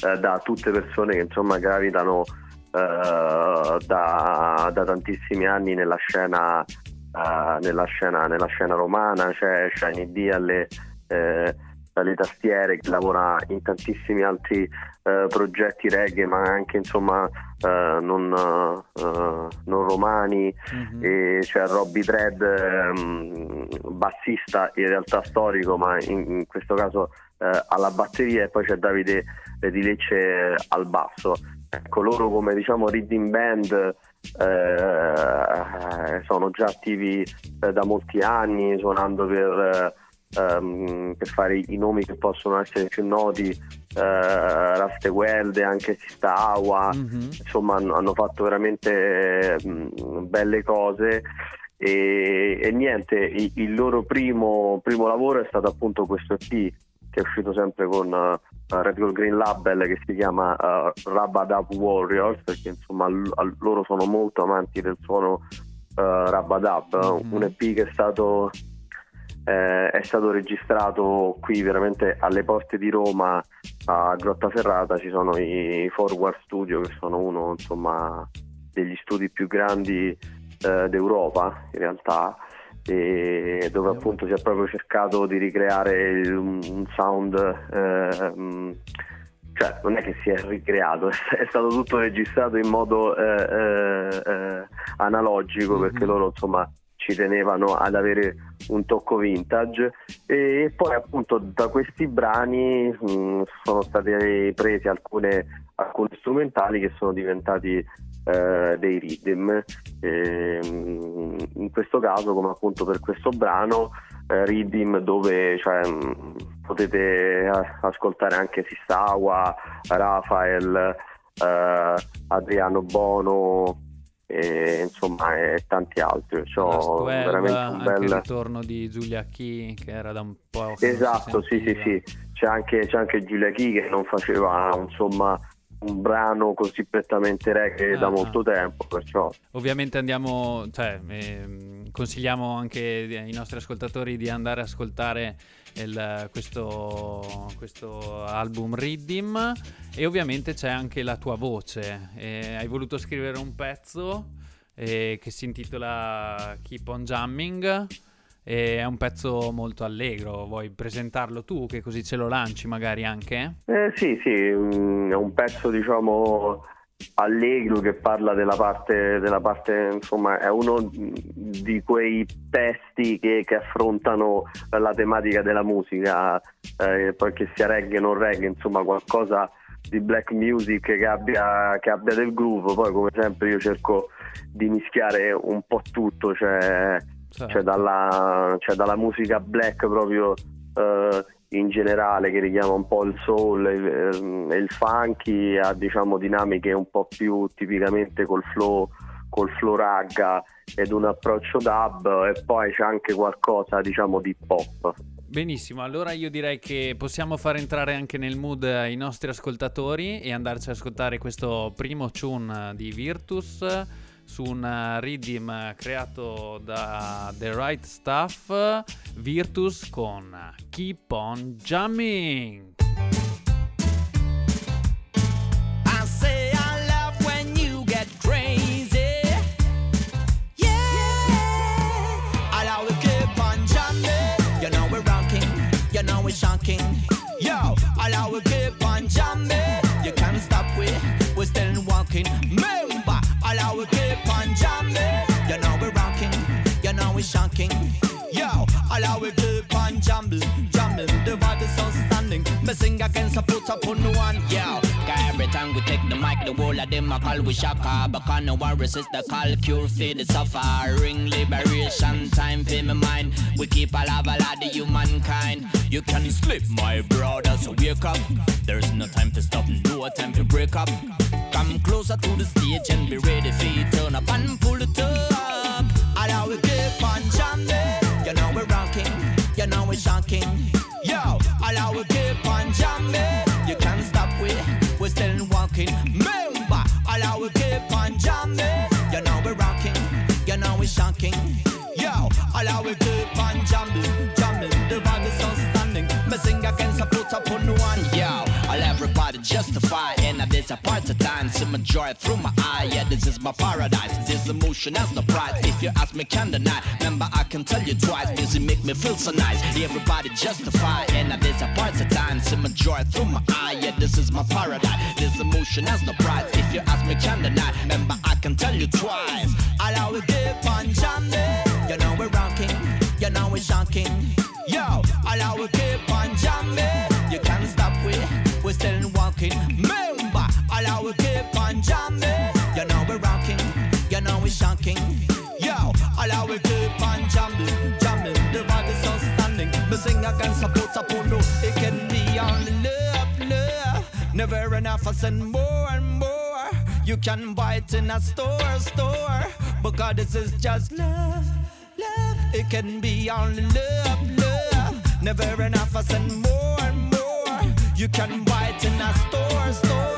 eh, da tutte persone che insomma gravitano eh, da, da tantissimi anni nella scena, eh, nella scena, nella scena romana, c'è Shiny D alle, eh, alle tastiere che lavora in tantissimi altri progetti reggae ma anche insomma eh, non, eh, non romani Mhm. e c'è Robbie Dredd ehm, bassista in realtà storico ma in, in questo caso eh, alla batteria e poi c'è Davide di Lecce al basso. Ecco loro come diciamo reading band eh, sono già attivi eh, da molti anni suonando per, eh, ehm, per fare i nomi che possono essere più noti eh, Rastewelde anche Sistawa Mhm. insomma hanno, hanno fatto veramente mh, belle cose. E, e niente, i- il, loro primo, primo lavoro è stato appunto questo EP che è uscito sempre con eh, Red Gold Green Label che si chiama uh, Rabadab Warriors perché insomma l- al- loro sono molto amanti del suono uh, Rabadab, Mhm. un EP che è stato eh, è stato registrato qui veramente alle porte di Roma a Grottaferrata ci sono i Forward Studio che sono uno insomma degli studi più grandi eh, d'Europa in realtà dove appunto si è proprio cercato di ricreare un, un sound eh, cioè non è che si è ricreato [laughs] è stato tutto registrato in modo eh, eh, eh, analogico perché Mhm. loro insomma ci tenevano ad avere un tocco vintage e poi appunto da questi brani mh, sono state prese alcune, alcune strumentali che sono diventati eh, dei rhythm. E, mh, in questo caso come appunto per questo brano eh, rhythm dove cioè, mh, potete eh, ascoltare anche Sissawa, Rafael, eh, Adriano Bono e insomma e tanti altri. Stuelva, veramente un bel ritorno di Giulia Key che era da un po' esatto sì sì sì. C'è anche, c'è anche Giulia Chi che non faceva insomma un brano così prettamente reggae da Ah, molto ah. tempo perciò Ovviamente andiamo, cioè, ehm, consigliamo anche ai nostri ascoltatori di andare a ascoltare il- questo, questo album Riddim e ovviamente c'è anche la tua voce. Eh, hai voluto scrivere un pezzo eh, che si intitola Keep on Jamming. E è un pezzo molto allegro, vuoi presentarlo tu che così ce lo lanci magari anche? Eh, sì, sì, mm, è un pezzo diciamo allegro che parla della parte, della parte insomma, è uno di quei testi che, che affrontano la tematica della musica, eh, poi che sia reggae o non reggae, insomma qualcosa di black music che abbia, che abbia del groove, poi come sempre io cerco di mischiare un po' tutto, cioè Certo. cioè dalla, cioè dalla musica black proprio eh, in generale che richiama un po' il soul e il, e il funky a diciamo dinamiche un po' più tipicamente col flow col flow ragga ed un approccio dub e poi c'è anche qualcosa diciamo di pop Benissimo, allora io direi che possiamo far entrare anche nel mood i nostri ascoltatori e andarci ad ascoltare questo primo tune di Virtus su un eh, riddim creato da The Right Stuff, Virtus con Keep on Jamming. I I shocking. Yo, allow we keep on jamming. You can't stop we. We're still walking. Remember, We're shocking. Yo, allow we keep on jamming, jamming. The vibe is outstanding. Me sing against a put up on one. Yo, every time we take the mic, the whole of them a call we shaka. Because no one resist the call, cure for the suffering. Liberation time for my mind. We keep alive a lot of humankind. You can sleep, my brother, so wake up. There's no time to stop, no time to break up. Come closer to the stage and be ready for you. Turn up and pull it up. You know. Yo, allow we keep on jamming. You can't stop we, we're still walking. Remember, allow we keep on jamming. You know we're rocking, you know we're shocking. Yo, allow we keep on jamming, jamming. The vibe is outstanding. Me sing against a put up on one. Yo, all everybody justify this a time. My joy through my eye. Yeah, this is my paradise. This emotion has no price. If you ask me, can deny. Remember, I can tell you twice. Music make me feel so nice. Everybody justify and this a part of time. See my joy through my eye. Yeah, this is my paradise. This emotion has no price. If you ask me, can deny. Remember, I can tell you twice. Allow we keep on jamming. You know we're rocking. You know we're shocking. Yo, allow we keep on jamming. You can't stop we. We're still walking. Shocking. Yo, allow we keep on jamming, jamming. The vibe is outstanding. Me sing against a put up on It can be only love, love. Never enough. I send more and more. You can buy it in a store, store. Because this is just love, love. It can be only love, love. Never enough. I send more and more. You can buy it in a store, store.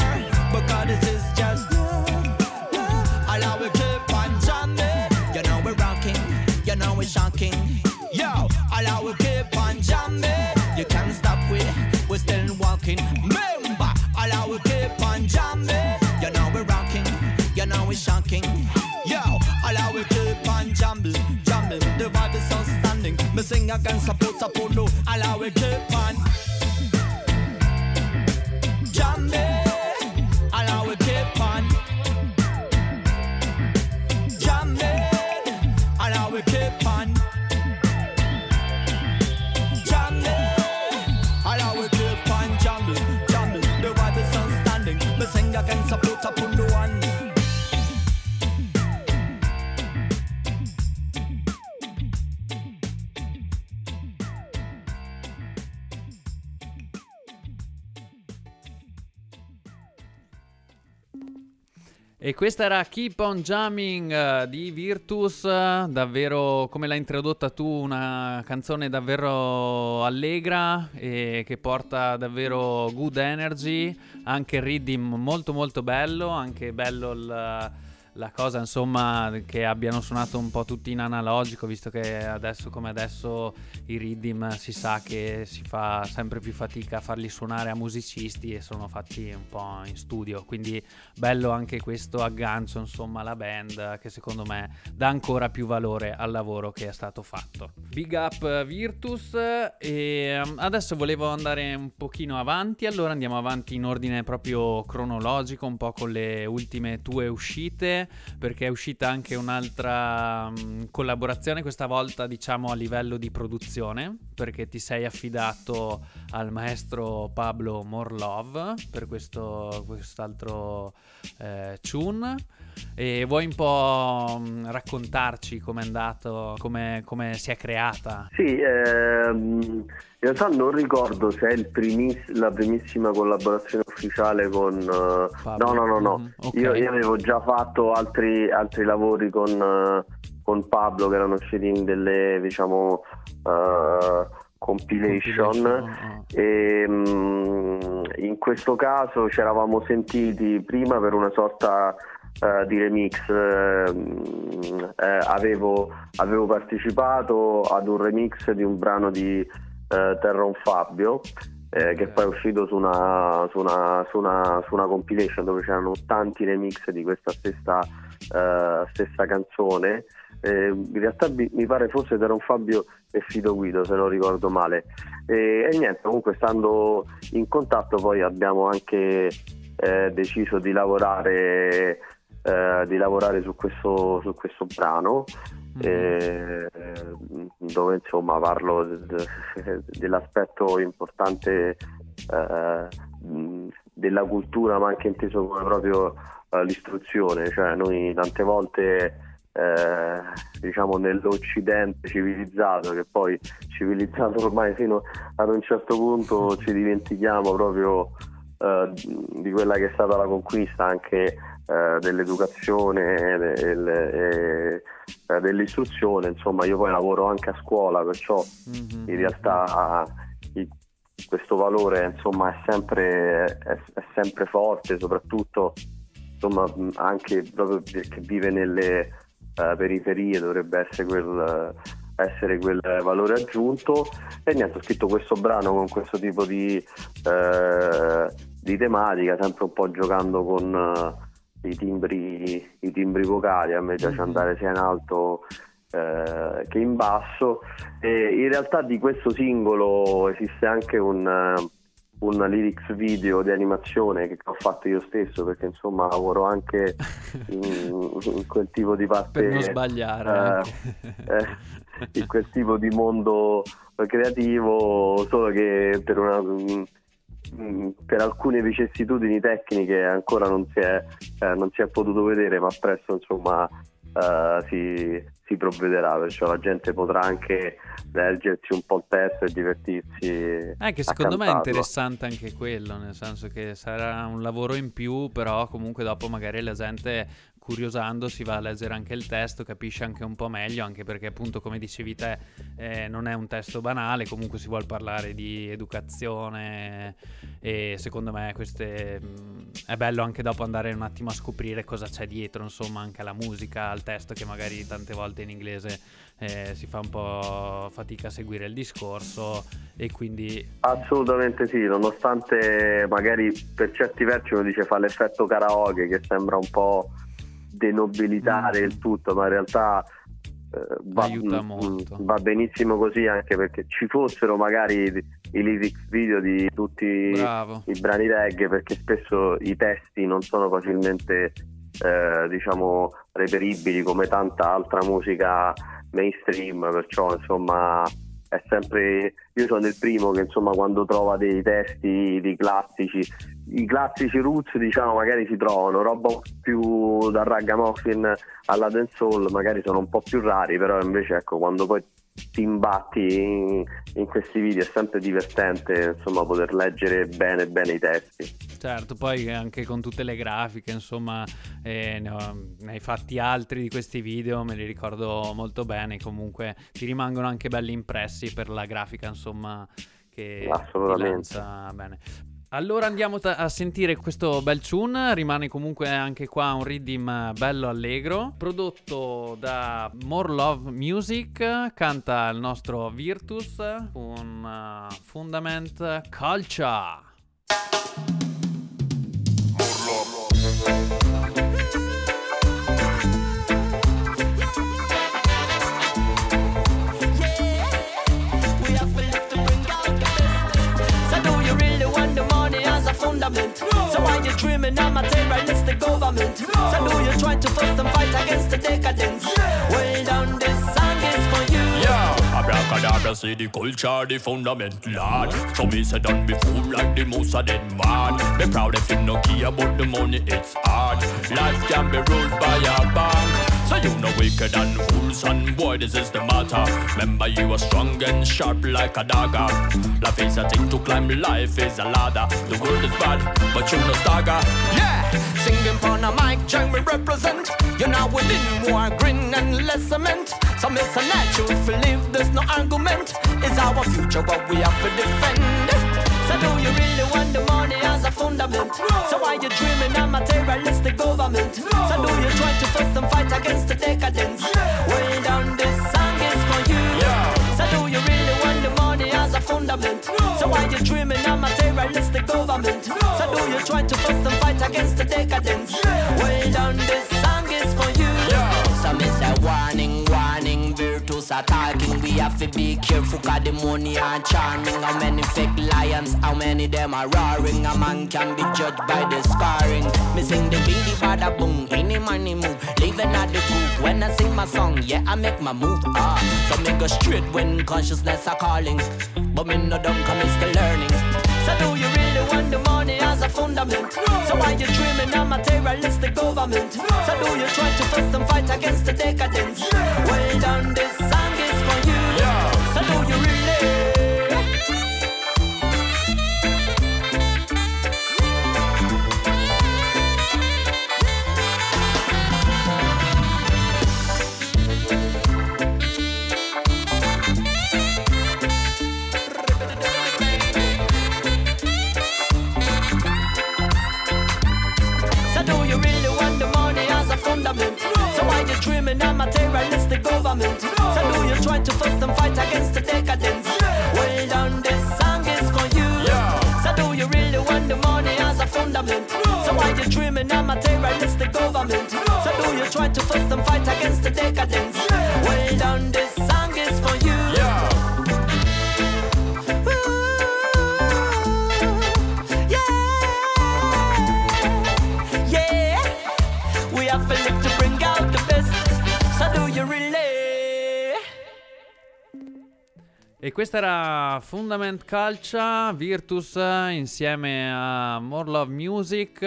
Because this is We're shocking. Yo, allow it keep on jamming. You can't stop we. We're still walking. Remember, allow it keep on jamming. You know we're rocking. You know we're shocking. Yo, allow it keep on jamming, jamming. The vibe is outstanding. Me sing against a put up on Allow it keep on E questa era Keep on Jamming eh, di Virtus, eh, davvero come l'hai introdotta tu, una canzone davvero allegra e che porta davvero good energy, anche il rhythm molto molto bello, anche bello il la cosa insomma che abbiano suonato un po' tutti in analogico visto che adesso come adesso i rhythm si sa che si fa sempre più fatica a farli suonare a musicisti e sono fatti un po' in studio. Quindi bello anche questo aggancio insomma alla band che secondo me dà ancora più valore al lavoro che è stato fatto. Big up Virtus. E um, adesso volevo andare un pochino avanti. Allora andiamo avanti in ordine proprio cronologico un po' con le ultime tue uscite perché è uscita anche un'altra mh, collaborazione, questa volta diciamo a livello di produzione, perché ti sei affidato al maestro Pablo Morlov per questo, quest'altro eh, tune. E vuoi un po' mh, raccontarci com'è andato, come si è creata? Sì, ehm, in realtà non ricordo se è primis- la primissima collaborazione ufficiale con... Uh, no, no, no, no. Mm, okay. io, io, avevo già fatto altri, altri lavori con, uh, con, Pablo che erano usciti in delle, diciamo... Uh, compilation, compilation. Oh. e um, in questo caso ci eravamo sentiti prima per una sorta uh, di remix uh, avevo, avevo, partecipato ad un remix di un brano di Terron Fabio eh, che poi è uscito su una, su, una, su, una, su una, compilation dove c'erano tanti remix di questa stessa, uh, stessa canzone. Eh, in realtà mi pare fosse Teron Fabio e Fido Guido, se non ricordo male. E, e niente, comunque stando in contatto poi abbiamo anche eh, deciso di lavorare eh, di lavorare su questo, su questo brano eh, dove insomma parlo de, de, [laughs] dell'aspetto importante eh, della cultura ma anche inteso come proprio eh, l'istruzione. Cioè noi tante volte eh, diciamo nell'occidente civilizzato che poi civilizzato ormai fino ad un certo punto ci dimentichiamo proprio eh, di quella che è stata la conquista anche eh, dell'educazione del, e, eh, dell'istruzione, insomma io poi lavoro anche a scuola, perciò mm-hmm. in realtà questo valore insomma, è, sempre, è, è sempre forte, soprattutto insomma, anche proprio perché vive nelle uh, periferie dovrebbe essere quel, essere quel valore aggiunto e niente ho scritto questo brano con questo tipo di, uh, di tematica sempre un po' giocando con uh, i timbri, i timbri vocali, a me piace mm-hmm. andare sia in alto eh, che in basso e in realtà di questo singolo esiste anche un, un lyrics video di animazione che ho fatto io stesso perché insomma lavoro anche [laughs] in, in quel tipo di parte per non sbagliare eh, eh, in quel tipo di mondo creativo solo che per una per alcune vicissitudini tecniche ancora non si è, eh, non si è potuto vedere, ma presto insomma eh, si, si, provvederà, perciò la gente potrà anche leggersi un po' il testo e divertirsi. Anche secondo me è interessante anche quello, nel senso che sarà un lavoro in più, però comunque dopo magari la gente curiosando si va a leggere anche il testo, capisce anche un po' meglio, anche perché appunto come dicevi te eh, non è un testo banale, comunque si vuole parlare di educazione e secondo me queste, mh, mm, è bello anche dopo andare un attimo a scoprire cosa c'è dietro, insomma anche alla musica, al testo che magari tante volte in inglese eh, si fa un po' fatica a seguire il discorso e quindi... Assolutamente sì, nonostante magari per certi versi uno dice fa l'effetto karaoke che sembra un po' denobilitare mm. il tutto, ma in realtà eh, va, aiuta molto. va benissimo così anche perché ci fossero magari i lyrics video di tutti Bravo. i brani reggae perché spesso i testi non sono facilmente eh, diciamo reperibili come tanta altra musica mainstream perciò insomma è sempre io sono il primo che insomma quando trova dei testi di classici i classici roots diciamo magari si trovano roba più da ragamuffin alla dancehall magari sono un po' più rari però invece ecco quando poi ti imbatti in, in questi video è sempre divertente insomma poter leggere bene bene i testi Certo, poi anche con tutte le grafiche, insomma, eh, ne, ho- ne hai fatti altri di questi video, me li ricordo molto bene, comunque ti rimangono anche belli impressi per la grafica, insomma, che ti Assolutamente. lancia bene. Allora andiamo ta- a sentire questo bel tune, rimane comunque anche qua un rhythm eh, bello allegro, prodotto da More Love Music, canta il nostro Virtus. Con eh, Fundament Culture. So why you dreaming of materialistic government? So do you try to fuss and fight against the decadence? Well done, this song is for you. Yeah, abracadabra, see the culture, the fundament, lad. So me say don't be fool like the most of them man. Be proud if you no care about the money, it's hard. Life can be ruled by a bank. So you know wicked and fools and boy, this is the matter. Remember you are strong and sharp like a dagger. Life is a thing to climb, life is a ladder. The world is bad, but you no stagger. Yeah, singing on a mic, trying me represent. You're now within more grin and less cement. So it's a natural to live, there's no argument. It's our future, what we have to defend. So do you really want the money as a fundament? So why you dreaming of materialistic government? So do you try to fuss and fight against the decadence? Well done, this song is for you. So do you really want the money as a fundament? So why you dreaming of materialistic government? So do you try to fuss and fight against the decadence? Well done, this song is for you. So me say warning, warning, virtues are talking. We have to be careful cause the money are charming. How many fake lions, how many them are roaring? A man can be judged by the scarring. Me sing the beady bada boom, any money move. Living at the coop when I sing my song, yeah I make my move. Ah, so me go straight when consciousness are calling. But me no dumb come it's still learning. So do you really want the money a fundament? So why you dreaming of materialistic government? So do you try to fuss and fight against the decadence? Well done, this try to fuss and fight against the decadence? Well done, this song is for you. So do you really want the money as a fundament? So why you dreaming of materialistic government? So do you try to fuss and fight against the decadence? Well done, this E questa era Fundament Culture, Virtus insieme a More Love Music,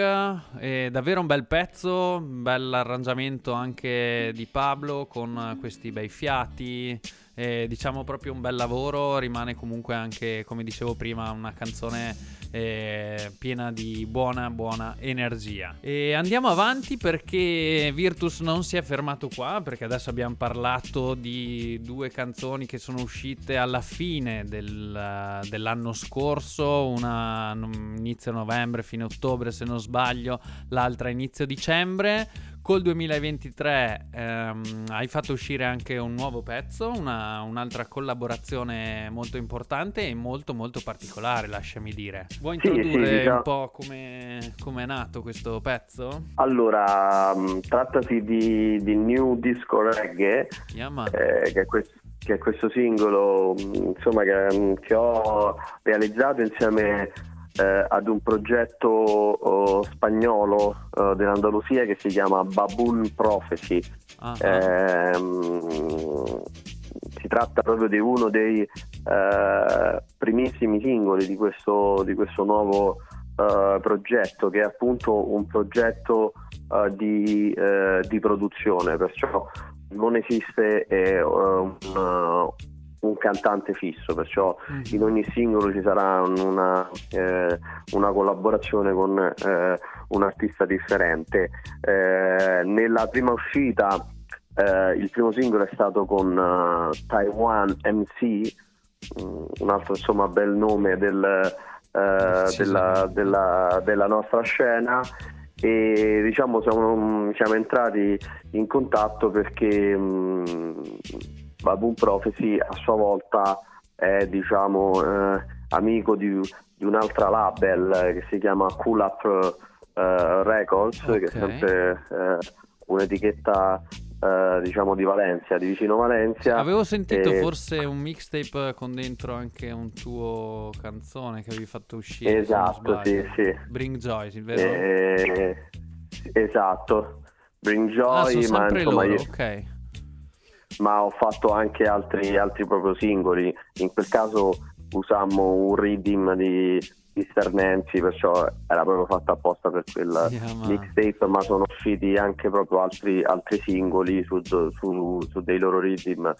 e davvero un bel pezzo, un bel arrangiamento anche di Pablo con questi bei fiati, e diciamo proprio un bel lavoro, rimane comunque anche, come dicevo prima, una canzone eh, piena di buona buona energia. E andiamo avanti perché Virtus non si è fermato qua, perché adesso abbiamo parlato di due canzoni che sono uscite alla fine del- dell'anno scorso, una inizio novembre, fine ottobre se non sbaglio, l'altra inizio dicembre. Col 2023 ehm, hai fatto uscire anche un nuovo pezzo, una- un'altra collaborazione molto importante e molto molto particolare, lasciami dire. Vuoi Sì, sì, introdurre diciamo- un po' come come è nato questo pezzo? Allora, mh, trattasi di, di New Disco Reggae, Yeah, eh, che, è questo, che è questo singolo mh, insomma, che, mh, che ho realizzato insieme eh, ad un progetto oh, spagnolo eh, dell'Andalusia che si chiama Baboon Prophecy. Ah, Ehm, si tratta proprio di uno dei eh, primissimi singoli di questo, di questo nuovo eh, progetto, che è appunto un progetto eh, di, eh, di produzione, perciò non esiste eh, un, un cantante fisso, perciò Mhm. in ogni singolo ci sarà una, eh, una collaborazione con eh, un artista differente. Eh, nella prima uscita eh, il primo singolo è stato con eh, Taiwan MC, mm, un altro insomma bel nome del, eh, della, della- della nostra scena e diciamo siamo, siamo entrati in contatto perché mh, Baboon Prophecy a sua volta è diciamo eh, amico di, di un'altra label che si chiama Cool Up eh, Records che è sempre eh, un'etichetta eh, diciamo di Valencia, di vicino Valencia. Avevo sentito E- forse un mixtape con dentro anche un tuo canzone che avevi fatto uscire. Esatto, sì, sì. Bring Joy, vero? Eh, esatto, Bring ah, Joy, sono ma insomma loro, io- ok. Ma ho fatto anche altri, altri proprio singoli. In quel caso usammo un rhythm di, di Star Nancy, perciò era proprio fatto apposta per quel Yeah, mixtape, ma sono usciti anche proprio altri, altri singoli su, su- su dei loro rhythm eh,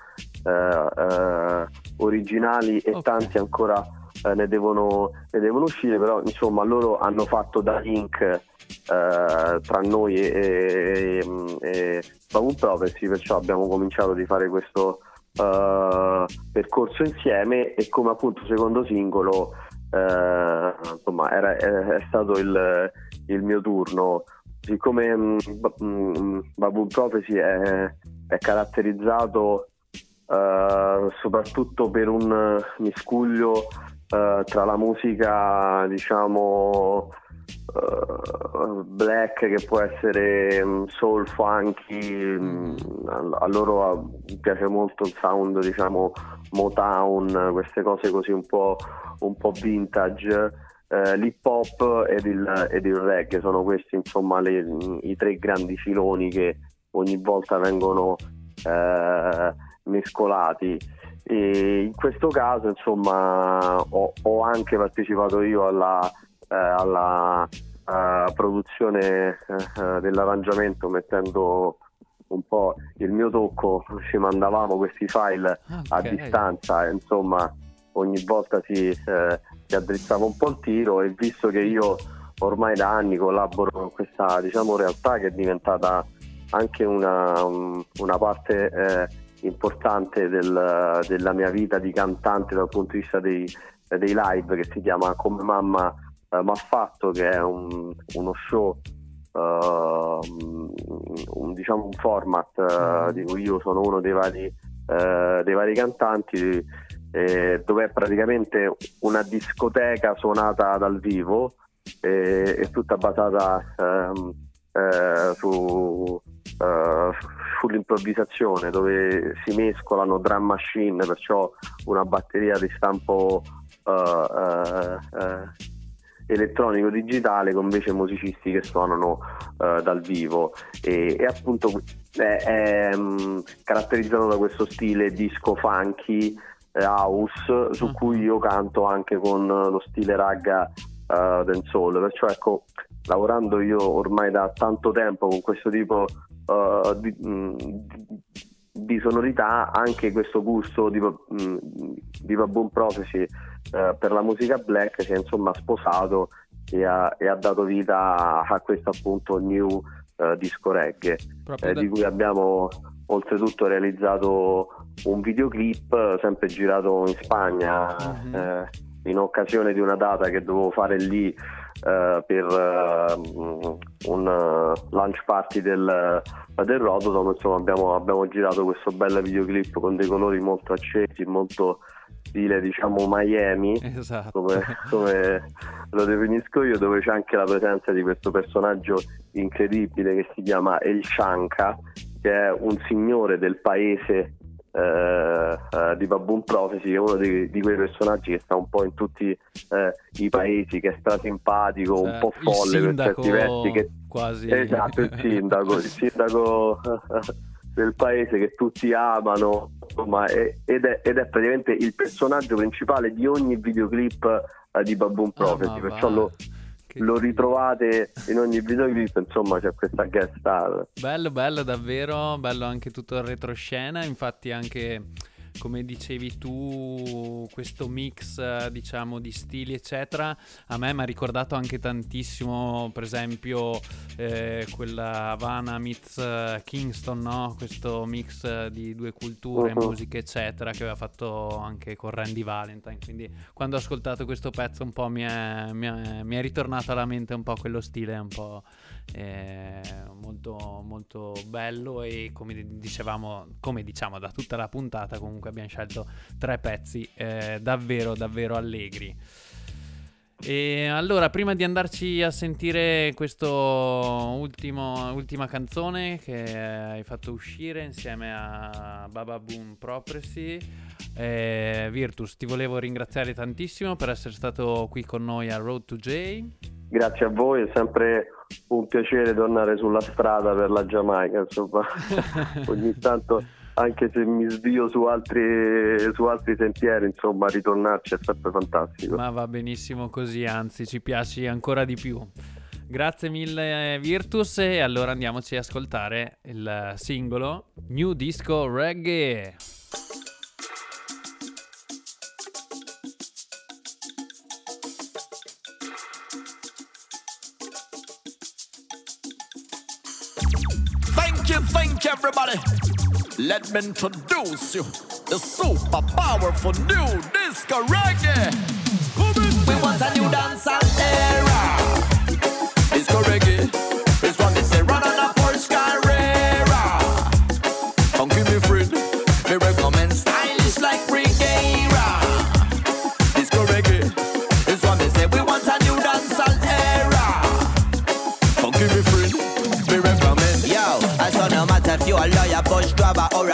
eh, originali e Ok. tanti ancora eh, ne, devono, ne devono uscire, però insomma loro hanno fatto da link eh, tra noi e, e, e Baboon Prophecy, perciò abbiamo cominciato di fare questo eh, percorso insieme e come appunto secondo singolo eh, insomma era, è, è stato il, il mio turno. Siccome mh, Ba- mh, Baboon Prophecy è, è caratterizzato eh, soprattutto per un eh, miscuglio eh, tra la musica diciamo eh, black che può essere mm, soul funky mm, a, loro piace molto il sound diciamo Motown queste cose così un po', un po' vintage. Eh, l'hip hop ed il, ed il reggae sono questi insomma le- i tre grandi filoni che ogni volta vengono eh, mescolati. E in questo caso insomma ho, ho anche partecipato io alla, alla eh, produzione eh, dell'arrangiamento mettendo un po' il mio tocco ci mandavamo questi file a Ok. distanza e insomma ogni volta si, eh, si addrizzava un po' il tiro e visto che io ormai da anni collaboro con questa diciamo realtà che è diventata anche una, un- una parte eh, importante del- della mia vita di cantante dal punto di vista dei, dei live che si chiama Come Mamma eh, M'ha Fatto che è un- uno show ehm, un, diciamo un format eh, di cui io sono uno dei vari, eh, dei vari cantanti eh, dove è praticamente una discoteca suonata dal vivo e è tutta basata eh, su, sull'improvvisazione dove si mescolano drum machine perciò una batteria di stampo elettronico digitale con invece musicisti che suonano eh, dal vivo e, e appunto è, è, mm, caratterizzato da questo stile disco funky eh, house su Mhm. cui io canto anche con lo stile ragga eh, dancehall perciò ecco lavorando io ormai da tanto tempo con questo tipo eh, di, mm, di sonorità anche questo gusto di, mm, di Baboon Prophecy eh, per la musica black si è insomma sposato e ha, e ha dato vita a questo appunto new eh, disco reggae eh, di cui abbiamo oltretutto realizzato un videoclip eh, sempre girato in Spagna Mhm. eh, in occasione di una data che dovevo fare lì per un launch party del, del Rotodom insomma abbiamo, abbiamo girato questo bel videoclip con dei colori molto accesi molto stile diciamo Miami [laughs] Esatto. come, come lo definisco io, dove c'è anche la presenza di questo personaggio incredibile che si chiama El Shanka, che è un signore del paese eh, eh, di Baboon Prophecy, che è uno di, di quei personaggi che sta un po' in tutti eh, i paesi, che è strasimpatico, un Cioè, po' il folle per certi versi. Che... quasi. Esatto, il sindaco, il sindaco [laughs] del paese che tutti amano, insomma, e- ed, è, ed è praticamente il personaggio principale di ogni videoclip eh, di Baboon Ah, Prophecy, va. perciò lo, lo ritrovate in ogni videoclip, insomma c'è questa guest star. Bello, bello davvero, bello anche tutto il retroscena, infatti anche come dicevi tu, questo mix eh, diciamo di stili eccetera, a me mi ha ricordato anche tantissimo per esempio eh, quella Havana meets eh, Kingston, no? questo mix eh, di due culture, Mhm. musiche eccetera che aveva fatto anche con Randy Valentine, quindi quando ho ascoltato questo pezzo un po' mi è, mi è- mi è ritornato alla mente un po' quello stile un po' molto, molto bello e come di- dicevamo, come diciamo da tutta la puntata comunque abbiamo scelto tre pezzi eh, davvero davvero allegri. E allora, prima di andarci a sentire questa ultima canzone che hai fatto uscire insieme a Baba Boom Prophecy, eh, Virtus, ti volevo ringraziare tantissimo per essere stato qui con noi a Road to J. Grazie a voi, è sempre un piacere tornare sulla strada per la Giamaica, insomma, [laughs] ogni tanto anche se mi svio su altri, su altri sentieri, insomma, ritornarci è sempre fantastico. Ma va benissimo così, anzi ci piaci ancora di più. Grazie mille Virtus e allora andiamoci a ascoltare il singolo New Disco Reggae. Everybody. Let me introduce you the super powerful new disco reggae. We want a new dancehall era.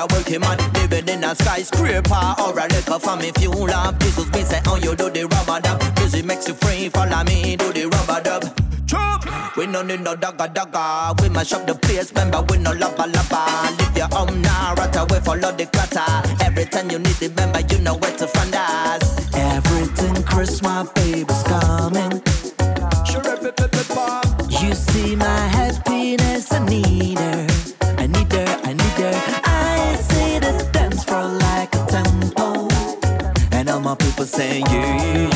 A working man living in a skyscraper, or a liquor from me fuel up. Jesus me say, oh you do the rubber dub. Music makes you free, follow me, do the rubber dub. Chop! We no need no dagga dagga. We mash up the place, remember we no lava lava. Leave your home now, right away, follow the clatter. Every time you need remember you know where to find us. Everything Christmas, baby's coming. You see my happiness, I need her. All my people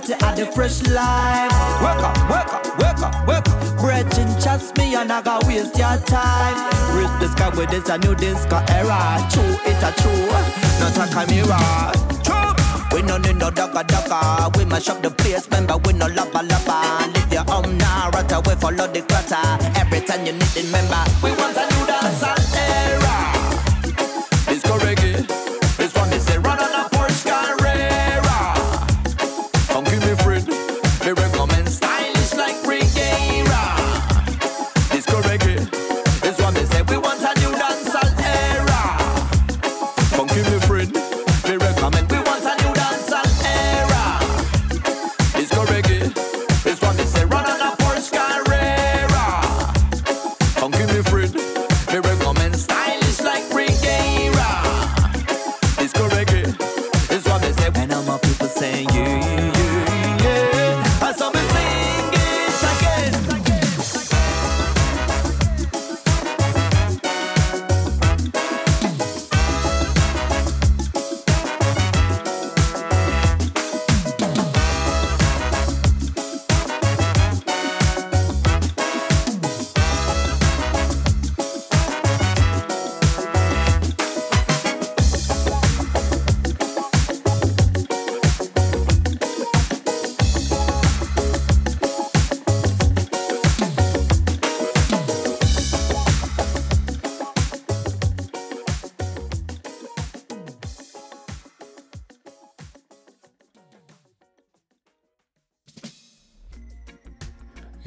party at the fresh life. Wake up, wake up, wake up, wake up, brethren, trust me, you're not gonna waste your time. Reach the sky with this a new disco era. True, it's a true, not a chimera. True. We no need no dogga dogga. We mash up the place, remember we no lava lava. Leave your home now, right away, follow the clutter. Every time you need it, remember we want a new dancehall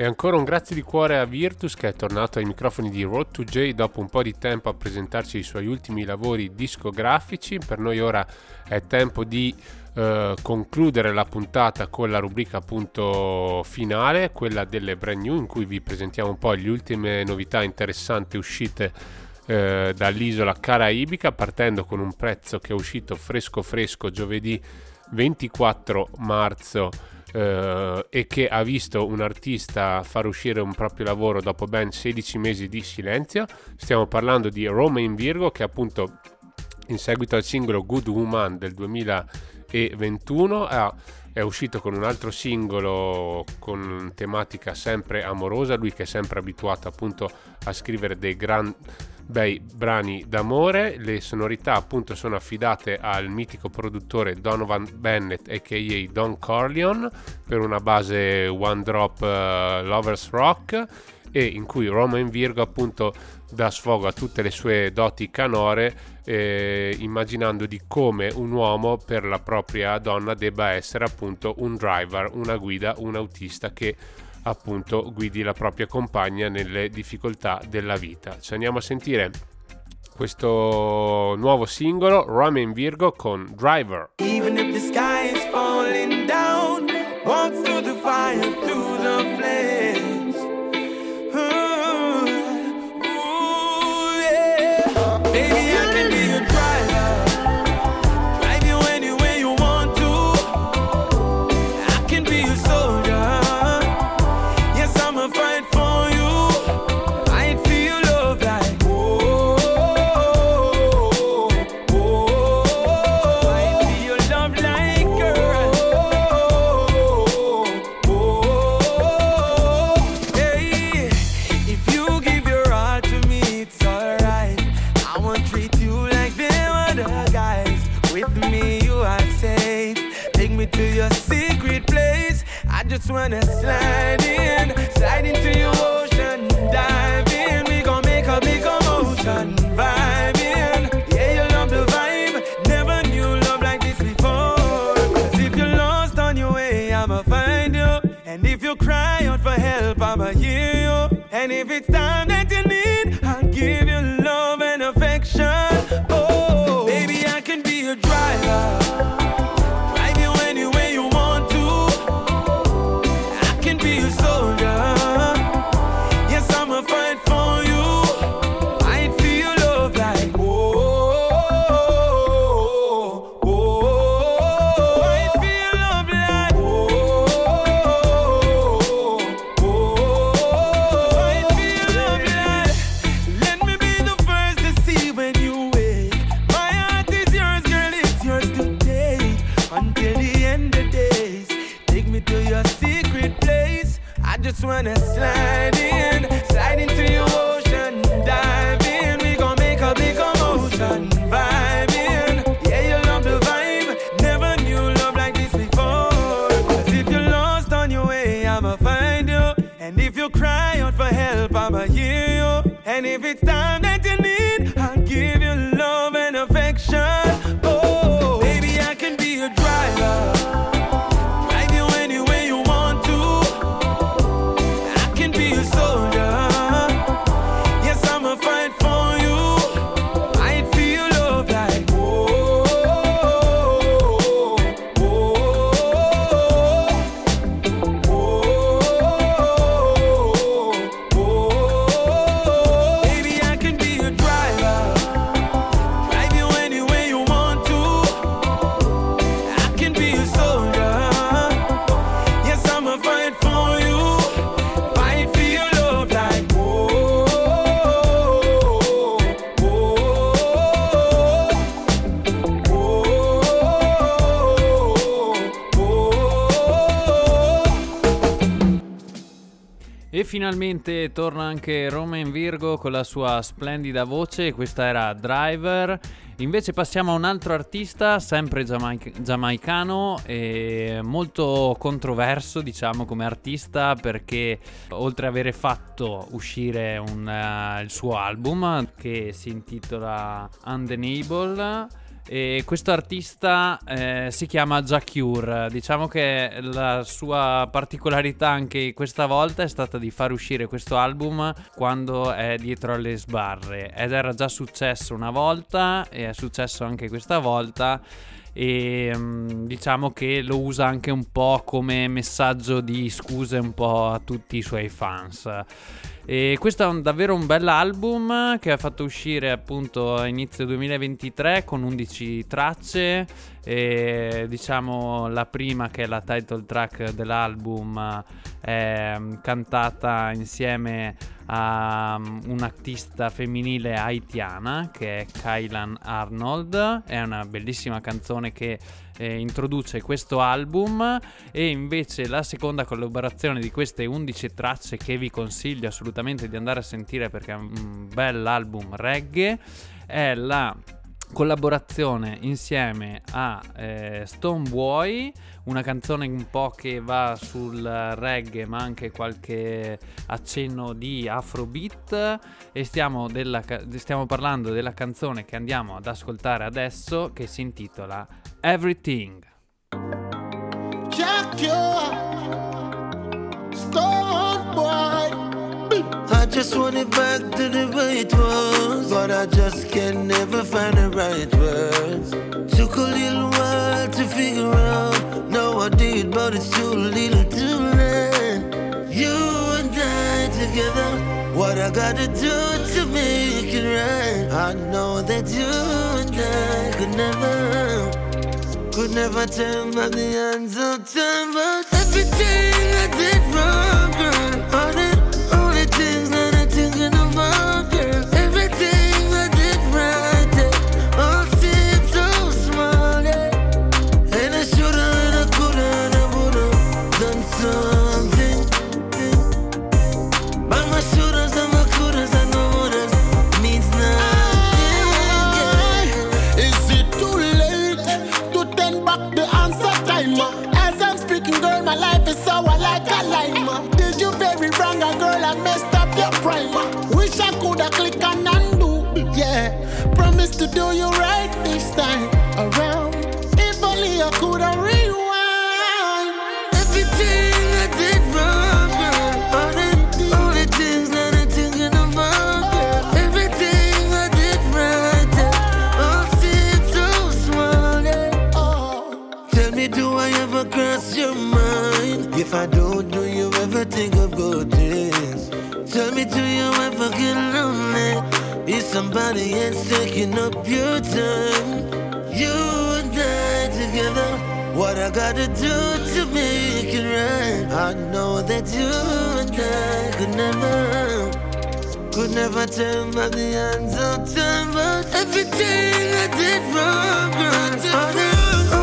E ancora un grazie di cuore a Virtus che è tornato ai microfoni di Road to J dopo un po' di tempo a presentarci i suoi ultimi lavori discografici. Per noi ora è tempo di eh, concludere la puntata con la rubrica appunto finale, quella delle brand new, in cui vi presentiamo un po' le ultime novità interessanti uscite eh, dall'isola caraibica, partendo con un prezzo che è uscito fresco fresco giovedì 24 marzo eh, e che ha visto un artista far uscire un proprio lavoro dopo ben 16 mesi di silenzio. Stiamo parlando di Roma in Virgo che appunto in seguito al singolo Good Woman del 2021 ha è uscito con un altro singolo con tematica sempre amorosa, lui che è sempre abituato appunto a scrivere dei gran bei brani d'amore, le sonorità appunto sono affidate al mitico produttore Donovan Bennett aka Don Corleone per una base one drop uh, lovers rock e in cui Roman Virgo appunto dà sfogo a tutte le sue doti canore eh, immaginando di come un uomo per la propria donna debba essere appunto un driver, una guida, un autista che appunto guidi la propria compagna nelle difficoltà della vita. Ci andiamo a sentire questo nuovo singolo Ramen Virgo con Driver. Even if the sky I just wanna slide in, slide into your ocean, dive in. We gon' make a big commotion, vibe in. Yeah, you love the vibe. Never knew love like this before. 'Cause if you're lost on your way, I'ma find you. And if you cry out for help, I'ma hear you. And if it's time that finalmente torna anche Roman Virgo con la sua splendida voce, questa era Driver. Invece passiamo a un altro artista, sempre giamaic- giamaicano e molto controverso, diciamo, come artista perché oltre ad avere fatto uscire un, eh, il suo album che si intitola Undeniable E questo artista eh, si chiama Jacure. Diciamo che la sua particolarità anche questa volta è stata di far uscire questo album quando è dietro alle sbarre. Ed era già successo una volta e è successo anche questa volta e mm, diciamo che lo usa anche un po' come messaggio di scuse un po' a tutti i suoi fans. E questo è un- davvero un bell'album che ha fatto uscire appunto a inizio 2023 con 11 tracce. E diciamo la prima che è la title track dell'album è mm, cantata insieme a mm, un'artista femminile haitiana che è Kylan Arnold. È una bellissima canzone che eh, introduce questo album e invece la seconda collaborazione di queste 11 tracce che vi consiglio assolutamente di andare a sentire perché è un bel album reggae è la collaborazione insieme a eh, Stoneboy, una canzone un po' che va sul reggae ma anche qualche accenno di afrobeat e stiamo, della stiamo parlando della canzone che andiamo ad ascoltare adesso che si intitola Everything. Jack, Stone Boy. I just want it back to the way it was, but I just can never find the right words. Took a little while to figure out. Now I did, but it's too little too late. You and I together, what I gotta do to make it right. I know that you and I could never. Could never turn back the hands of time, but everything I did wrong, girl. The answer timer? Uh, as I'm speaking, girl, my life is sour like a lime. Uh. Did you very wrong, a girl? I messed up your primer. Wish I coulda click and undo. Yeah, promise to do you right If I don't, do you ever think of good things? Tell me, do you ever get lonely? Is somebody else taking up your time? You and I together, what I gotta do to make it right? I know that you and I could never, could never turn back the hands of time, but everything I did wrong, girl. All the only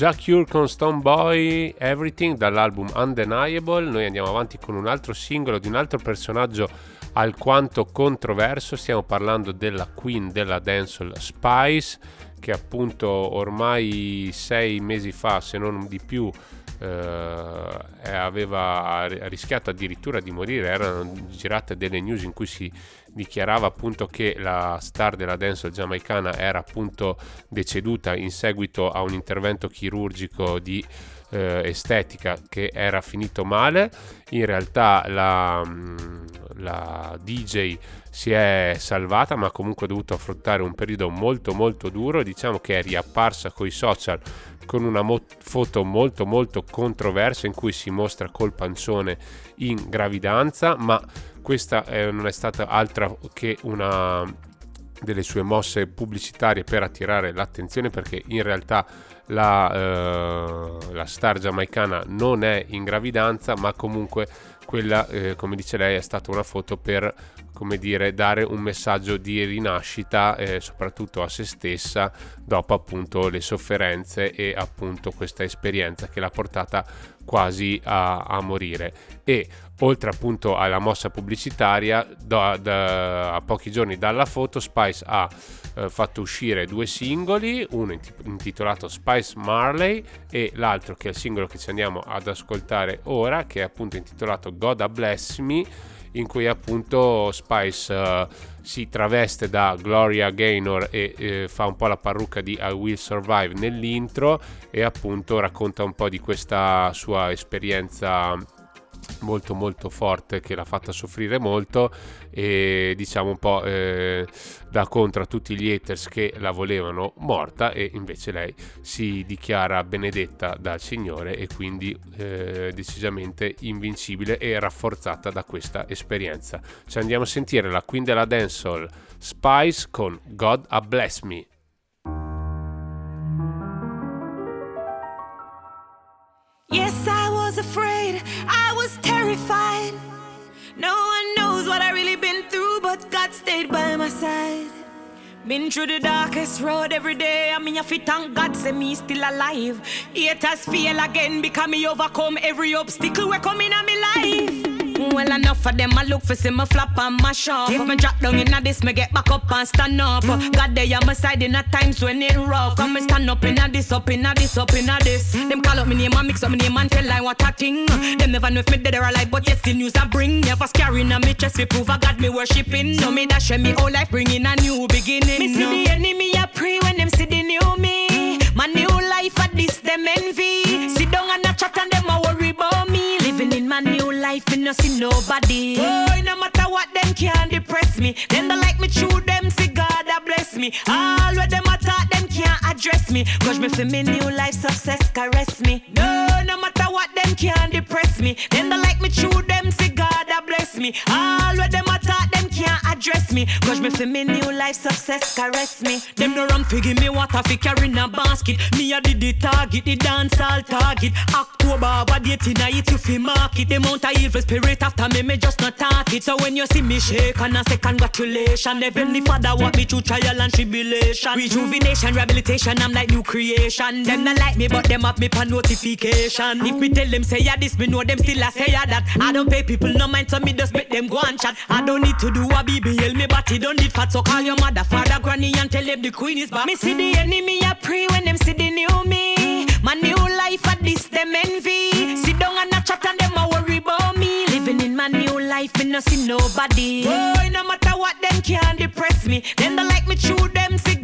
Jack Cure con Stone Boy Everything dall'album Undeniable. Noi andiamo avanti con un altro singolo di un altro personaggio alquanto controverso. Stiamo parlando della queen della dancehall Spice, che appunto ormai sei mesi fa, se non di più, eh, aveva rischiato addirittura di morire. Erano girate delle news in cui si dichiarava appunto che la star della dancehall giamaicana era appunto deceduta in seguito a un intervento chirurgico di eh, estetica che era finito male. In realtà la, mm, la DJ si è salvata, ma comunque dovuto affrontare un periodo molto molto duro. Diciamo che è riapparsa coi social con una mo- foto molto molto controversa in cui si mostra col pancione in gravidanza, ma questa eh, non è stata altra che una delle sue mosse pubblicitarie per attirare l'attenzione perché in realtà la, eh, la star giamaicana non è in gravidanza ma comunque quella, eh, come dice lei, è stata una foto per come dire, dare un messaggio di rinascita, eh, soprattutto a se stessa, dopo appunto le sofferenze e appunto questa esperienza che l'ha portata quasi a, a morire. E oltre appunto alla mossa pubblicitaria, da- da- a pochi giorni dalla foto, Spice ha eh, fatto uscire due singoli, uno inti- intitolato Spice Marley e l'altro che è il singolo che ci andiamo ad ascoltare ora, che è appunto intitolato God Bless Me in cui appunto Spice eh, si traveste da Gloria Gaynor e eh, fa un po' la parrucca di I Will Survive nell'intro e appunto racconta un po' di questa sua esperienza molto molto forte che l'ha fatta soffrire molto e diciamo un po' eh, da contro a tutti gli haters che la volevano morta e invece lei si dichiara benedetta dal Signore e quindi eh, decisamente invincibile e rafforzata da questa esperienza. Ci andiamo a sentire la Queen della Dancehall Spice con God a Bless Me. Yes, I was but God stayed by my side. Been through the darkest road every day. I mean, if it thank God, say me still alive. Haters feel again because me overcome every obstacle we're coming in my life. Well, enough of them, I look for see me flop and mash up. If me drop down in this, me get back up and stand up. Mm. God, they on my side in a times when it rough. Come me stand up in a this, up in a this, up in a this. Mm. Them call up me name and mix up me name and tell like what I think. Mm. Them never know if me dead or alive, but yes, the news I bring. Never scaring on me chest, we prove I got me worshipping. So me dash me whole life bringing a new beginning. Me see the enemy I pray when them see the new me. My new life at this them envy. My new life, me no see nobody. Oh, no matter what them can't depress me. Them don't like me true, them see God a bless me. All what them attack, them can't address me. Cause me for me new life success caress me. No, no matter what them can't depress me. Them don't like me true, them see God a bless me. All what them attack, them can't address me. Cause me for me new life success caress me. Them no run figure me water fi carry in a basket. Me a did the target, the dance all target. October, what date in a it you fi market. The mount of evil spirit after me, me just not target. So when you see me shake and I say congratulations, Heavenly Father walk me through trial and tribulation. Rejuvenation, rehabilitation, I'm like new creation. Them not like me, but them have me for notification. If me tell them say ya this, me know them still a say ya that. I don't pay people no mind, so me just make them go and chat. I don't need to do a BBL, me body don't need fat, so call your mother, father, granny, and tell them the queen is back. Me see the enemy a pray when them see the new me. My new life at this them envy. Sit down and a chat and them a worry about me. Living in my new life, me no see nobody. Oh, no matter what them can't depress me. Them don't like me true, them a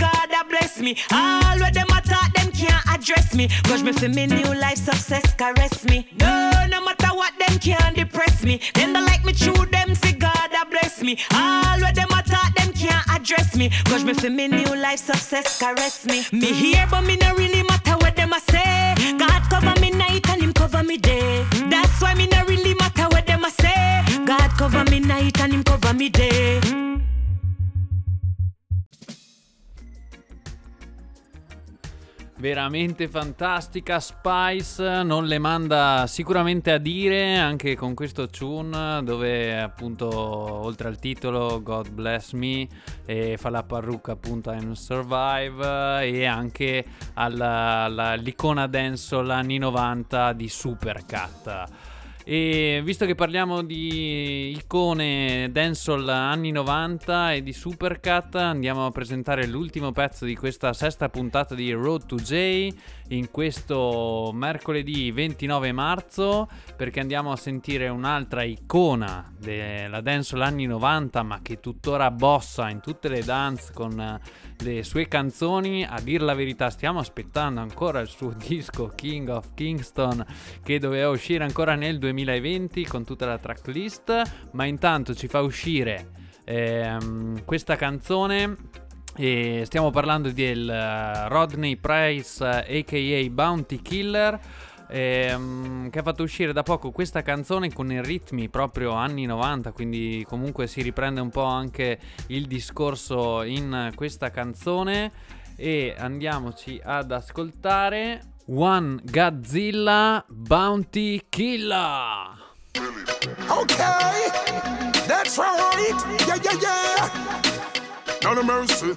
bless me. All what them attack, them can't address me. Cause me for me new life success caress me. No, no matter what them can't depress me. Them don't like me true, them see God a bless me. All what them attack, them can't address me. Cause me for me new life success caress me. Me here, but me no really matter what them a say. God cover me night and him cover me day. That's why me no really matter what them a say. God cover me night and him cover me day. Veramente fantastica Spice, non le manda sicuramente a dire anche con questo tune dove appunto oltre al titolo God Bless Me fa la parrucca appunto I'm Survive e anche all'icona dancehall anni 90 di Supercat. E visto che parliamo di icone dancehall anni 90 e di Supercat, andiamo a presentare l'ultimo pezzo di questa sesta puntata di Road to J in questo mercoledì 29 marzo, perché andiamo a sentire un'altra icona della dancehall anni 90, ma che tuttora bossa in tutte le dance con eh, le sue canzoni. A dir la verità, stiamo aspettando ancora il suo [laughs] disco King of Kingston che doveva uscire ancora nel 2020 con tutta la tracklist, ma intanto ci fa uscire ehm, questa canzone e stiamo parlando del eh, Rodney Price eh, aka Bounty Killer ehm, che ha fatto uscire da poco questa canzone con i ritmi proprio anni 90 quindi comunque si riprende un po' anche il discorso in questa canzone e andiamoci ad ascoltare One Godzilla Bounty Killer Okay, that's right. Yeah, yeah, yeah. Not mercy.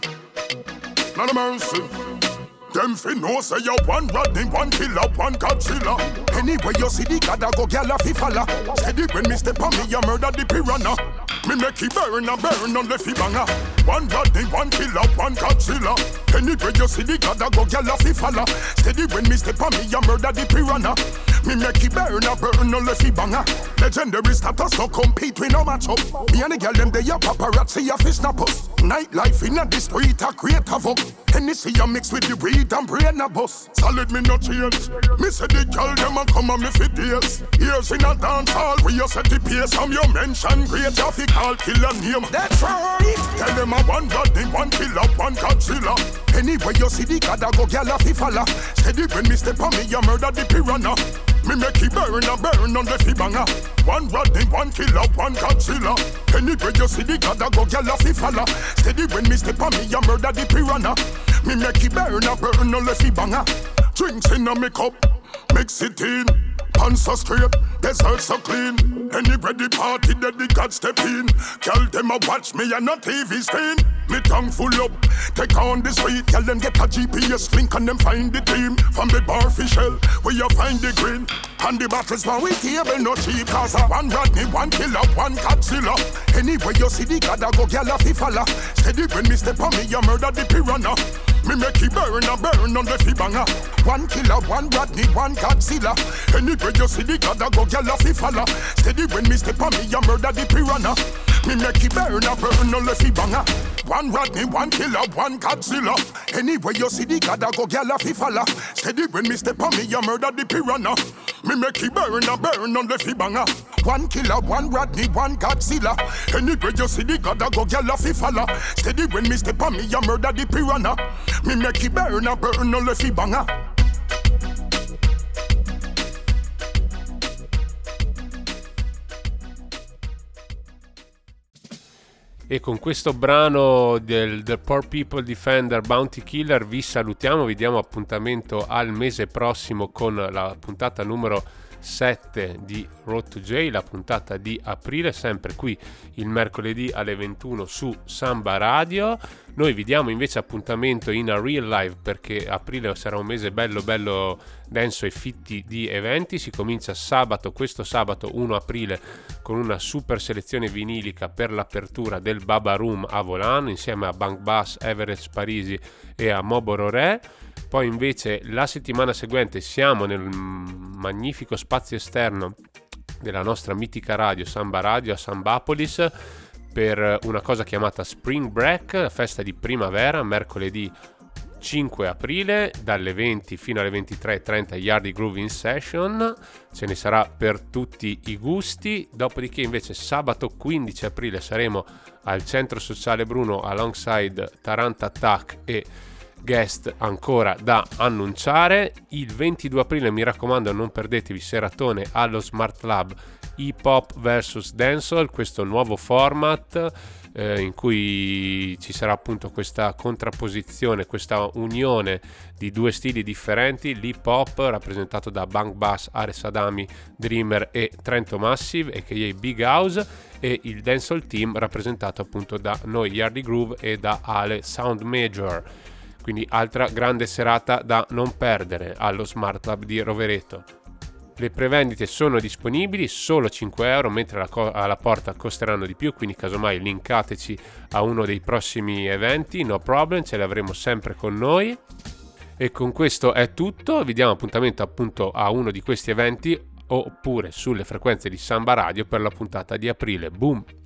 Not mercy. Them fi know say you one Rodney, one killer, one Godzilla. Anyway you see the God go gyal fi follow. Steady when me step on me, you murder the piranha. Me make it burn and burn on the fi banger. One Rodney, one killer, one Godzilla. Anyway you see the God go gyal fi follow. Steady when me step on me, you murder the piranha. Me make it burn and burn on the fi banger. Legendary status no compete with no match up. Me and the girl them they a paparazzi a fi snap us. Nightlife in a the street a create havoc. Hennessy a mix with the and brain a bus. Solid me no change. Me say the girl them a come and me fi days. Years in a dance hall we you set the pace. Some your mention great you fi call killer name. That's right. Tell them a one Rodney, one killer, one Godzilla. Anyway you see the God a go gyal a fi follow. Steady when me step on me you murder the piranha. Me make it burn and burn on the fi banger. One Rodney, one killer, one Godzilla. Anyway you see the God a go gyal a fi follow. Steady when me step on me you murder the piranha. Me make it burn and burn on the fi banger. Drinks in a me cup, mix it in. Pants so straight, dessert so clean. Any ready party that the God step in. Tell them a watch me and a TV screen. Me tongue full up, take on the street. Tell them get a GPS link and them find the team. From the bar shell, where you find the green. And the battles for we table no cheap. Cause a one Rodney, one killer, one Godzilla. Anyway you see the God a go gyal a fi follow. Steady when me step on me, you murder the piranha. Me make it burn and burn on the banger. One killer, one Rodney, one Godzilla. Anyway you see the God a go gyal a fi follow. Steady when me step on me, you murder the piranha. Me make it burn and burn on the fi banger. One Rodney, one killer, one Godzilla. Anyway you see the God a go gyal a fi follow. Steady when me step on me, you murder the piranha. Me make it burn and burn on the fi banger. One killer, one Rodney, one Godzilla. Anyway you see the God a go gyal a fi follow. Steady when me step on me, you murder the piranha. Me make it burn and burn on the fi banger. E con questo brano del, del Poor People Defender Bounty Killer vi salutiamo, vi diamo appuntamento al mese prossimo con la puntata numero 7 di Road to J, la puntata di aprile, sempre qui il mercoledì alle 21 su Samba Radio. Noi vi diamo invece appuntamento in a real live perché aprile sarà un mese bello bello denso e fitti di eventi. Si comincia sabato, questo sabato 1 aprile, con una super selezione vinilica per l'apertura del Baba Room a Volano insieme a Bank Bass, Everett Parisi e a Moboro Re. Poi invece la settimana seguente siamo nel magnifico spazio esterno della nostra mitica radio Samba Radio a Sambapolis per una cosa chiamata Spring Break, festa di primavera, mercoledì 5 aprile dalle 20 fino alle 23.30 Yardi Groove in Session. Ce ne sarà per tutti i gusti. Dopodiché invece sabato 15 aprile saremo al centro sociale Bruno alongside Taranta Attack e guest ancora da annunciare. Il 22 aprile mi raccomando non perdetevi seratone allo Smart Lab hip hop vs dancehall questo nuovo format eh, in cui ci sarà appunto questa contrapposizione questa unione di due stili differenti l'hip hop rappresentato da Bang Bass, Ares Adami, Dreamer e Trento Massive e che Big House e il dancehall team rappresentato appunto da noi Yardy Groove e da Ale Sound Major quindi altra grande serata da non perdere allo Smart Lab di Rovereto. Le prevendite sono disponibili solo 5 euro, mentre co- alla porta costeranno di più, quindi casomai linkateci a uno dei prossimi eventi, no problem, ce le avremo sempre con noi. E con questo è tutto, vi diamo appuntamento appunto a uno di questi eventi oppure sulle frequenze di Samba Radio per la puntata di aprile. Boom!